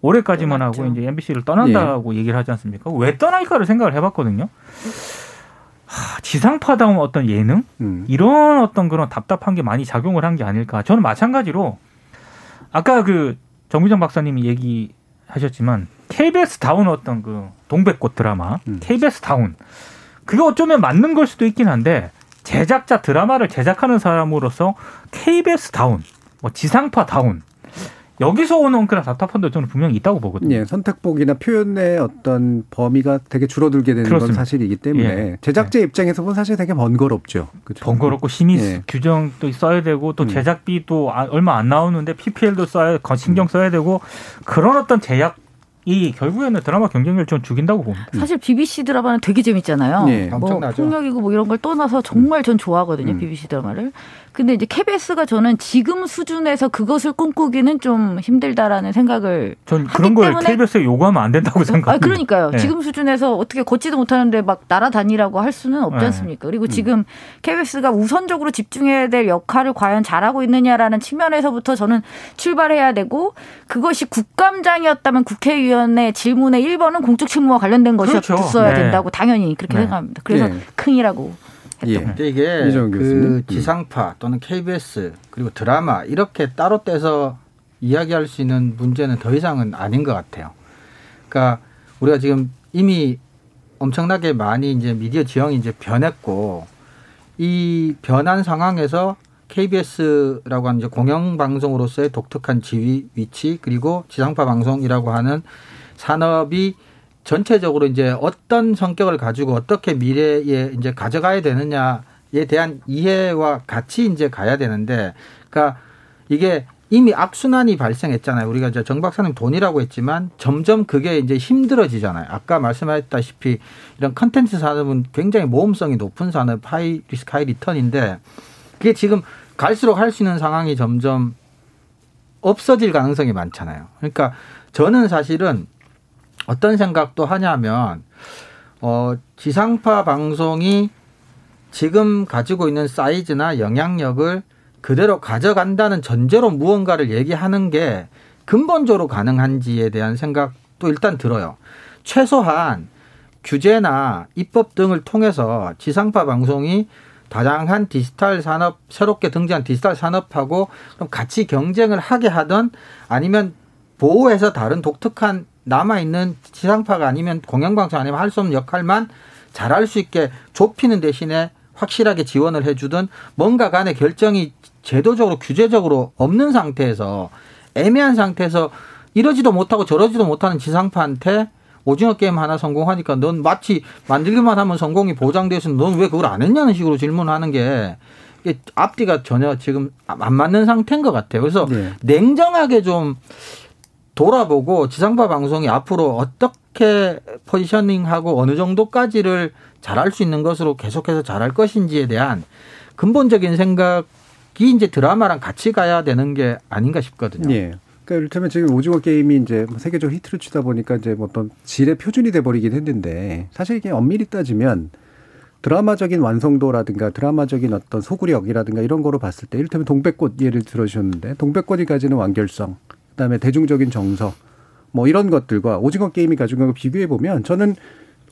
올해까지만 하고 이제 MBC를 떠난다고 예. 얘기를 하지 않습니까? 왜 떠날까를 생각을 해봤거든요. 하, 지상파다운 어떤 예능 음. 이런 어떤 그런 답답한 게 많이 작용을 한 게 아닐까. 저는 마찬가지로 아까 그 정미정 박사님이 얘기하셨지만 KBS 다운 어떤 그 동백꽃 드라마, 음. KBS 다운. 그게 어쩌면 맞는 걸 수도 있긴 한데 제작자 드라마를 제작하는 사람으로서 KBS 다운, 뭐 지상파 다운 여기서 오는 그런 답답함도 저는 분명히 있다고 보거든요. 예, 선택폭이나 표현의 어떤 범위가 되게 줄어들게 되는 그렇습니다. 건 사실이기 때문에 예. 제작자 예. 입장에서 보면 사실 되게 번거롭죠. 그렇죠? 번거롭고 심의 예. 규정도 써야 되고 또 음. 제작비도 음. 얼마 안 나오는데 PPL도 써야 신경 써야 되고 그런 어떤 제약 이 결국에는 드라마 경쟁력을 좀 죽인다고 봅니다. 사실 BBC 드라마는 되게 재밌잖아요. 네, 뭐 엄청나죠. 폭력이고 뭐 이런 걸 떠나서 정말 전 좋아하거든요. 음. BBC 드라마를. 근데 이제 KBS가 저는 지금 수준에서 그것을 꿈꾸기는 좀 힘들다라는 생각을 전 그런 걸 KBS에 요구하면 안 된다고 생각합니다. 아, 그러니까요. 네. 지금 수준에서 어떻게 걷지도 못하는데 막 날아다니라고 할 수는 없지 네. 않습니까? 그리고 음. 지금 KBS가 우선적으로 집중해야 될 역할을 과연 잘하고 있느냐라는 측면에서부터 저는 출발해야 되고 그것이 국감장이었다면 국회의원의 질문의 1번은 공적 책무와 관련된 것이었어야 그렇죠. 네. 된다고 당연히 그렇게 네. 생각합니다. 그래서 네. 큰이라고 예. 근데 이게 그 지상파 또는 KBS 그리고 드라마 이렇게 따로 떼서 이야기할 수 있는 문제는 더 이상은 아닌 것 같아요. 그러니까 우리가 지금 이미 엄청나게 많이 이제 미디어 지형이 이제 변했고 이 변한 상황에서 KBS라고 하는 이제 공영 방송으로서의 독특한 지위 위치 그리고 지상파 방송이라고 하는 산업이 전체적으로 이제 어떤 성격을 가지고 어떻게 미래에 이제 가져가야 되느냐에 대한 이해와 같이 이제 가야 되는데, 그러니까 이게 이미 악순환이 발생했잖아요. 우리가 이제 정 박사님 돈이라고 했지만 점점 그게 이제 힘들어지잖아요. 아까 말씀하셨다시피 이런 컨텐츠 산업은 굉장히 모험성이 높은 산업, high risk high return인데 그게 지금 갈수록 할 수 있는 상황이 점점 없어질 가능성이 많잖아요. 그러니까 저는 사실은 어떤 생각도 하냐면 어, 지상파 방송이 지금 가지고 있는 사이즈나 영향력을 그대로 가져간다는 전제로 무언가를 얘기하는 게 근본적으로 가능한지에 대한 생각도 일단 들어요. 최소한 규제나 입법 등을 통해서 지상파 방송이 다양한 디지털 산업 새롭게 등장한 디지털 산업하고 좀 같이 경쟁을 하게 하던 아니면 보호해서 다른 독특한 남아 있는 지상파가 아니면 공영방송 아니면 할 수 없는 역할만 잘할 수 있게 좁히는 대신에 확실하게 지원을 해주든 뭔가 간의 결정이 제도적으로 규제적으로 없는 상태에서 애매한 상태에서 이러지도 못하고 저러지도 못하는 지상파한테 오징어 게임 하나 성공하니까 넌 마치 만들기만 하면 성공이 보장돼서 넌 왜 그걸 안 했냐는 식으로 질문하는 게 앞뒤가 전혀 지금 안 맞는 상태인 것 같아요. 그래서 네. 냉정하게 좀 돌아보고 지상파 방송이 앞으로 어떻게 포지셔닝하고 어느 정도까지를 잘할 수 있는 것으로 계속해서 잘할 것인지에 대한 근본적인 생각이 이제 드라마랑 같이 가야 되는 게 아닌가 싶거든요. 예. 그러니까 이를테면 지금 오징어 게임이 이제 뭐 세계적 히트를 치다 보니까 이제 뭐 어떤 질의 표준이 돼 버리긴 했는데 사실 이게 엄밀히 따지면 드라마적인 완성도라든가 드라마적인 어떤 소구력이라든가 이런 거로 봤을 때 이를테면 동백꽃 예를 들어주셨는데 동백꽃이 가지는 완결성 그다음에 대중적인 정서 뭐 이런 것들과 오징어 게임이 가지고 있는 걸 비교해 보면 저는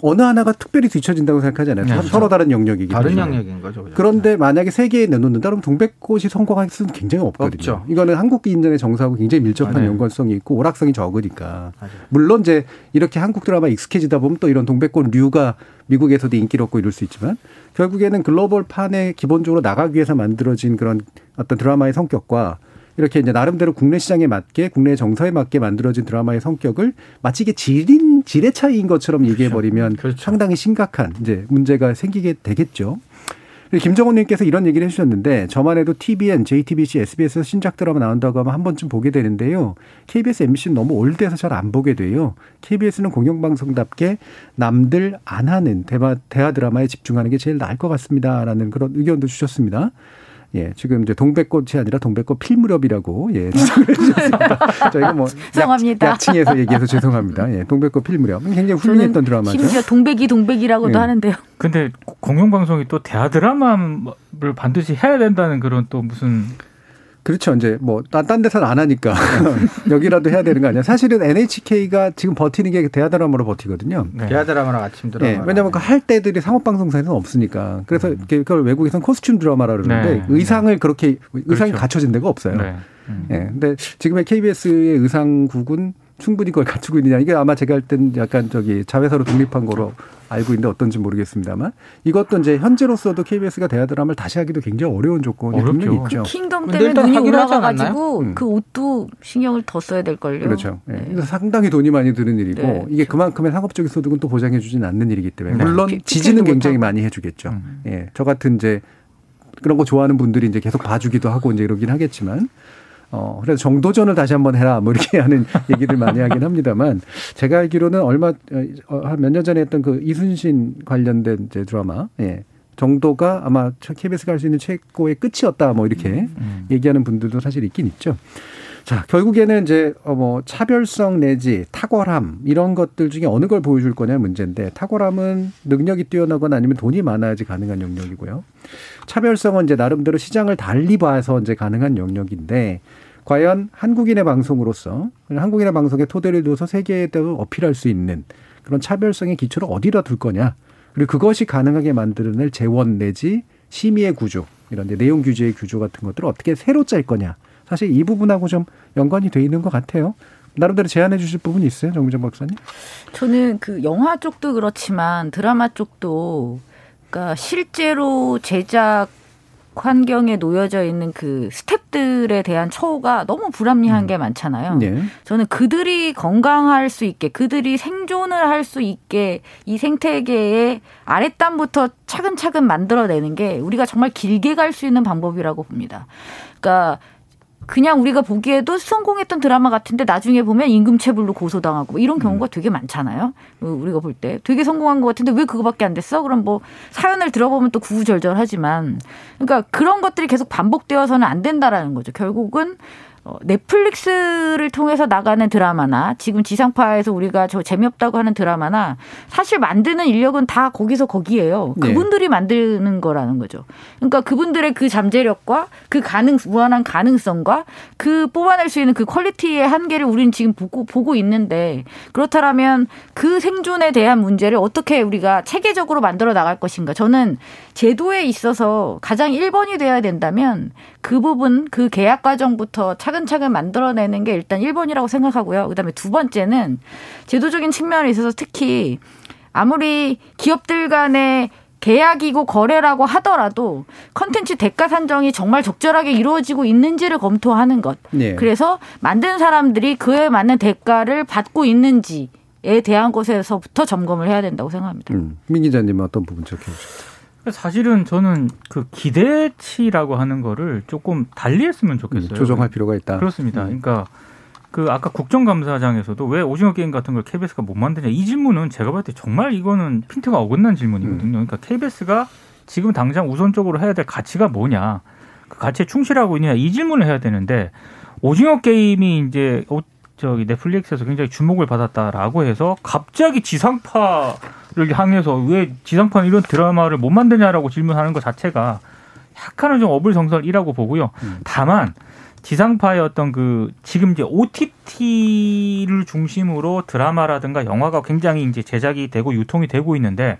어느 하나가 특별히 뒤처진다고 생각하지 않아요. 네, 그렇죠. 서로 다른 영역이기 때문에. 다른 영역인 거죠. 그죠? 그런데 만약에 세계에 내놓는다 그러면 동백꽃이 성공할 수는 굉장히 없거든요. 없죠. 이거는 한국 인전의 정서하고 굉장히 밀접한 맞아요. 연관성이 있고 오락성이 적으니까. 맞아요. 물론 이제 이렇게 한국 드라마 익숙해지다 보면 또 이런 동백꽃 류가 미국에서도 인기를 얻고 이럴 수 있지만 결국에는 글로벌 판에 기본적으로 나가기 위해서 만들어진 그런 어떤 드라마의 성격과 이렇게 이제 나름대로 국내 시장에 맞게 국내 정서에 맞게 만들어진 드라마의 성격을 마치 이게 질인 질의 차이인 것처럼 얘기해 버리면 그렇죠. 그렇죠. 상당히 심각한 이제 문제가 생기게 되겠죠. 김정훈님께서 이런 얘기를 해주셨는데 저만 해도 TVN, JTBC, SBS에서 신작 드라마 나온다고 하면 한 번쯤 보게 되는데요. KBS, MBC는 너무 올드해서 잘 안 보게 돼요. KBS는 공영방송답게 남들 안 하는 대화, 대화 드라마에 집중하는 게 제일 나을 것 같습니다라는 그런 의견도 주셨습니다. 예, 지금 이제 동백꽃이 아니라 동백꽃 필무렵이라고 예, 지적을 해주셨습니다. 저희가 뭐 죄송합니다. 약, 칭해서 얘기해서 죄송합니다. 예, 동백꽃 필무렵 굉장히 훌륭했던 드라마죠. 심지어 동백이 동백이라고도 예. 하는데요. 근데 공영방송이 또 대하 드라마를 반드시 해야 된다는 그런 또 무슨 그렇죠. 이제 뭐, 딴, 딴 데서는 안 하니까 여기라도 해야 되는 거 아니야. 사실은 NHK가 지금 버티는 게 대하드라마로 버티거든요. 네. 대하드라마랑 아침 드라마. 네. 왜냐하면 그 할 때들이 상업방송사에서는 없으니까. 그래서 음. 그걸 외국에서는 코스튬 드라마라 그러는데 네. 의상을 네. 그렇게 의상이 그렇죠. 갖춰진 데가 없어요. 네. 음. 네. 근데 지금의 KBS의 의상국은 충분히 그걸 갖추고 있느냐. 이게 아마 제가 할 때는 약간 저기 자회사로 독립한 거로 알고 있는데 어떤지 모르겠습니다만 이것도 이제 현재로서도 KBS가 대하 드라마를 다시 하기도 굉장히 어려운 조건이 분명히 있죠. 그 킹덤 때문에 눈이 올라가가지고 음. 그 옷도 신경을 더 써야 될 걸요. 그렇죠. 네. 네. 상당히 돈이 많이 드는 일이고 네. 이게 그렇죠. 그만큼의 상업적인 소득은 또 보장해주지는 않는 일이기 때문에 네. 물론 피, 지지는 굉장히 못하고. 많이 해주겠죠. 음. 예, 저 같은 이제 그런 거 좋아하는 분들이 이제 계속 봐주기도 하고 이제 이러긴 하겠지만 어, 그래서 정도전을 다시 한번 해라, 뭐 이렇게 하는 얘기들 많이 하긴 합니다만, 제가 알기로는 얼마, 어, 한몇 년 전에 했던 그 이순신 관련된 이제 드라마, 예. 정도가 아마 KBS가 할 수 있는 최고의 끝이었다, 뭐 이렇게 음, 음. 얘기하는 분들도 사실 있긴 있죠. 자, 결국에는 이제 어뭐 차별성 내지 탁월함 이런 것들 중에 어느 걸 보여줄 거냐 문제인데 탁월함은 능력이 뛰어나거나 아니면 돈이 많아야지 가능한 영역이고요. 차별성은 이제 나름대로 시장을 달리 봐서 이제 가능한 영역인데 과연 한국인의 방송으로서 한국인의 방송에 토대를 둬서 세계에도 어필할 수 있는 그런 차별성의 기초를 어디다 둘 거냐 그리고 그것이 가능하게 만들어낼 재원 내지 심의의 구조 이런 내용 규제의 규조 같은 것들을 어떻게 새로 짤 거냐 사실 이 부분하고 좀 연관이 돼 있는 것 같아요. 나름대로 제안해 주실 부분이 있어요, 정미정 박사님? 저는 그 영화 쪽도 그렇지만 드라마 쪽도 그러니까 실제로 제작 환경에 놓여져 있는 그 스탭들에 대한 처우가 너무 불합리한 음. 게 많잖아요. 네. 저는 그들이 건강할 수 있게, 그들이 생존을 할 수 있게 이 생태계의 아랫단부터 차근차근 만들어내는 게 우리가 정말 길게 갈 수 있는 방법이라고 봅니다. 그러니까 그냥 우리가 보기에도 성공했던 드라마 같은데 나중에 보면 임금체불로 고소당하고 뭐 이런 경우가 음. 되게 많잖아요. 뭐 우리가 볼 때 되게 성공한 것 같은데 왜 그거밖에 안 됐어? 그럼 뭐 사연을 들어보면 또 구구절절하지만 그러니까 그런 것들이 계속 반복되어서는 안 된다라는 거죠. 결국은 어, 넷플릭스를 통해서 나가는 드라마나 지금 지상파에서 우리가 저 재미없다고 하는 드라마나 사실 만드는 인력은 다 거기서 거기에요. 네. 그분들이 네. 만드는 거라는 거죠. 그러니까 그분들의 그 잠재력과 그 가능 무한한 가능성과 그 뽑아낼 수 있는 그 퀄리티의 한계를 우리는 지금 보고 보고 있는데 그렇다면 그 생존에 대한 문제를 어떻게 우리가 체계적으로 만들어 나갈 것인가? 저는 제도에 있어서 가장 1번이 돼야 된다면 그 부분 그 계약 과정부터 차근차근 만들어내는 게 일단 1번이라고 생각하고요. 그다음에 두 번째는 제도적인 측면에 있어서 특히 아무리 기업들 간의 계약이고 거래라고 하더라도 컨텐츠 대가 산정이 정말 적절하게 이루어지고 있는지를 검토하는 것. 네. 그래서 만든 사람들이 그에 맞는 대가를 받고 있는지에 대한 것에서부터 점검을 해야 된다고 생각합니다. 음, 민 기자님 어떤 부분 적혀 주셨어요? 사실은 저는 그 기대치라고 하는 거를 조금 달리했으면 좋겠어요. 음, 조정할 필요가 있다. 그렇습니다. 음. 그러니까 그 아까 국정감사장에서도 왜 오징어 게임 같은 걸 KBS가 못 만드냐 이 질문은 제가 봤을 때 정말 이거는 핀트가 어긋난 질문이거든요. 음. 그러니까 KBS가 지금 당장 우선적으로 해야 될 가치가 뭐냐, 그 가치에 충실하고 있느냐 이 질문을 해야 되는데 오징어 게임이 이제 저기 넷플릭스에서 굉장히 주목을 받았다라고 해서 갑자기 지상파 를 향해서 왜 지상파는 이런 드라마를 못 만드냐라고 질문하는 것 자체가 약간은 좀 어불성설이라고 보고요. 음. 다만 지상파의 어떤 그 지금 이제 OTT를 중심으로 드라마라든가 영화가 굉장히 이제 제작이 되고 유통이 되고 있는데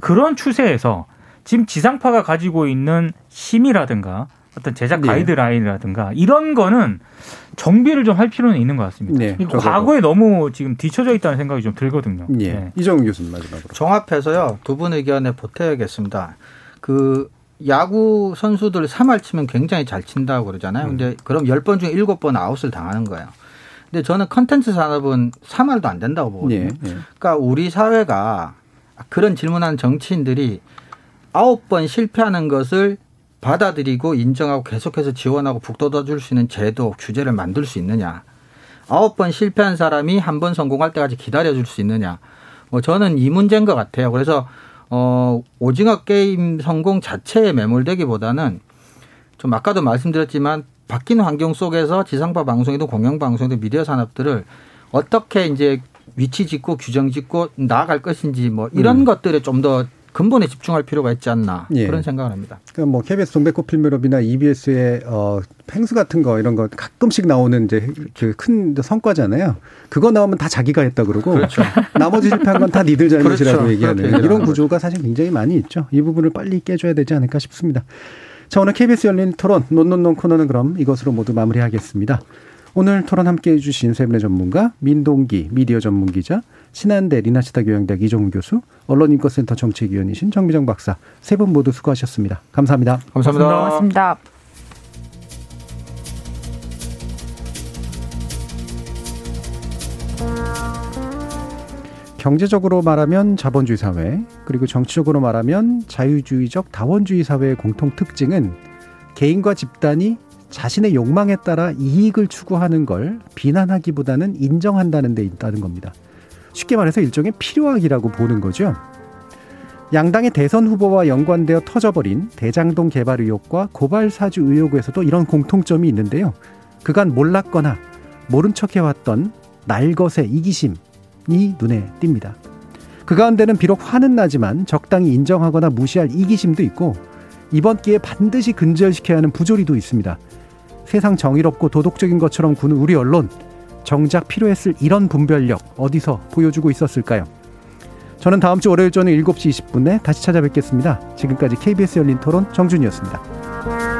그런 추세에서 지금 지상파가 가지고 있는 심이라든가 어떤 제작 네. 가이드라인이라든가 이런 거는 정비를 좀 할 필요는 있는 것 같습니다. 네, 과거에 너무 지금 뒤쳐져 있다는 생각이 좀 들거든요. 네. 네. 이정훈 교수님 마지막으로. 종합해서요. 두 분 의견에 보태야겠습니다. 그 야구 선수들 3할 치면 굉장히 잘 친다고 그러잖아요. 음. 근데 그럼 10번 중에 7번 아웃을 당하는 거예요. 근데 저는 컨텐츠 산업은 3할도 안 된다고 보거든요. 예, 예. 그러니까 우리 사회가 그런 질문하는 정치인들이 9번 실패하는 것을 받아들이고 인정하고 계속해서 지원하고 북돋아 줄 수 있는 제도, 규제를 만들 수 있느냐. 아홉 번 실패한 사람이 한 번 성공할 때까지 기다려 줄 수 있느냐. 뭐 저는 이 문제인 것 같아요. 그래서 어 오징어 게임 성공 자체에 매몰되기보다는 좀 아까도 말씀드렸지만 바뀐 환경 속에서 지상파 방송에도 공영 방송에도 미디어 산업들을 어떻게 이제 위치 짓고 규정 짓고 나아갈 것인지 뭐 이런 음. 것들에 좀 더 근본에 집중할 필요가 있지 않나 예. 그런 생각을 합니다. 그러니까 뭐 KBS 동백꽃 필메럽이나 EBS의 어 펭수 같은 거 이런 거 가끔씩 나오는 이제 그 큰 성과잖아요. 그거 나오면 다 자기가 했다 그러고 그렇죠. 나머지 실패한 건 다 니들 잘못이라고 그렇죠. 얘기하는 이런 구조가 사실 굉장히 많이 있죠. 이 부분을 빨리 깨줘야 되지 않을까 싶습니다. 자 오늘 KBS 열린 토론 논논논 코너는 그럼 이것으로 모두 마무리하겠습니다. 오늘 토론 함께 해 주신 세 분의 전문가 민동기 미디어 전문 기자 신한대 리나시타 교양대학 이종훈 교수 언론인권센터 정책위원이신 정미정 박사 세 분 모두 수고하셨습니다. 감사합니다. 감사합니다. 고맙습니다. 경제적으로 말하면 자본주의 사회, 그리고 정치적으로 말하면 자유주의적 다원주의 사회의 공통 특징은 개인과 집단이 자신의 욕망에 따라 이익을 추구하는 걸 비난하기보다는 인정한다는 데 있다는 겁니다. 쉽게 말해서 일종의 필요악이라고 보는 거죠. 양당의 대선 후보와 연관되어 터져버린 대장동 개발 의혹과 고발 사주 의혹에서도 이런 공통점이 있는데요. 그간 몰랐거나 모른 척 해왔던 날것의 이기심이 눈에 띕니다. 그 가운데는 비록 화는 나지만 적당히 인정하거나 무시할 이기심도 있고 이번 기회에 반드시 근절시켜야 하는 부조리도 있습니다. 세상 정의롭고 도덕적인 것처럼 구는 우리 언론 정작 필요했을 이런 분별력 어디서 보여주고 있었을까요? 저는 다음 주 월요일 저녁 7시 20분에 다시 찾아뵙겠습니다. 지금까지 KBS 열린 토론 정준이었습니다.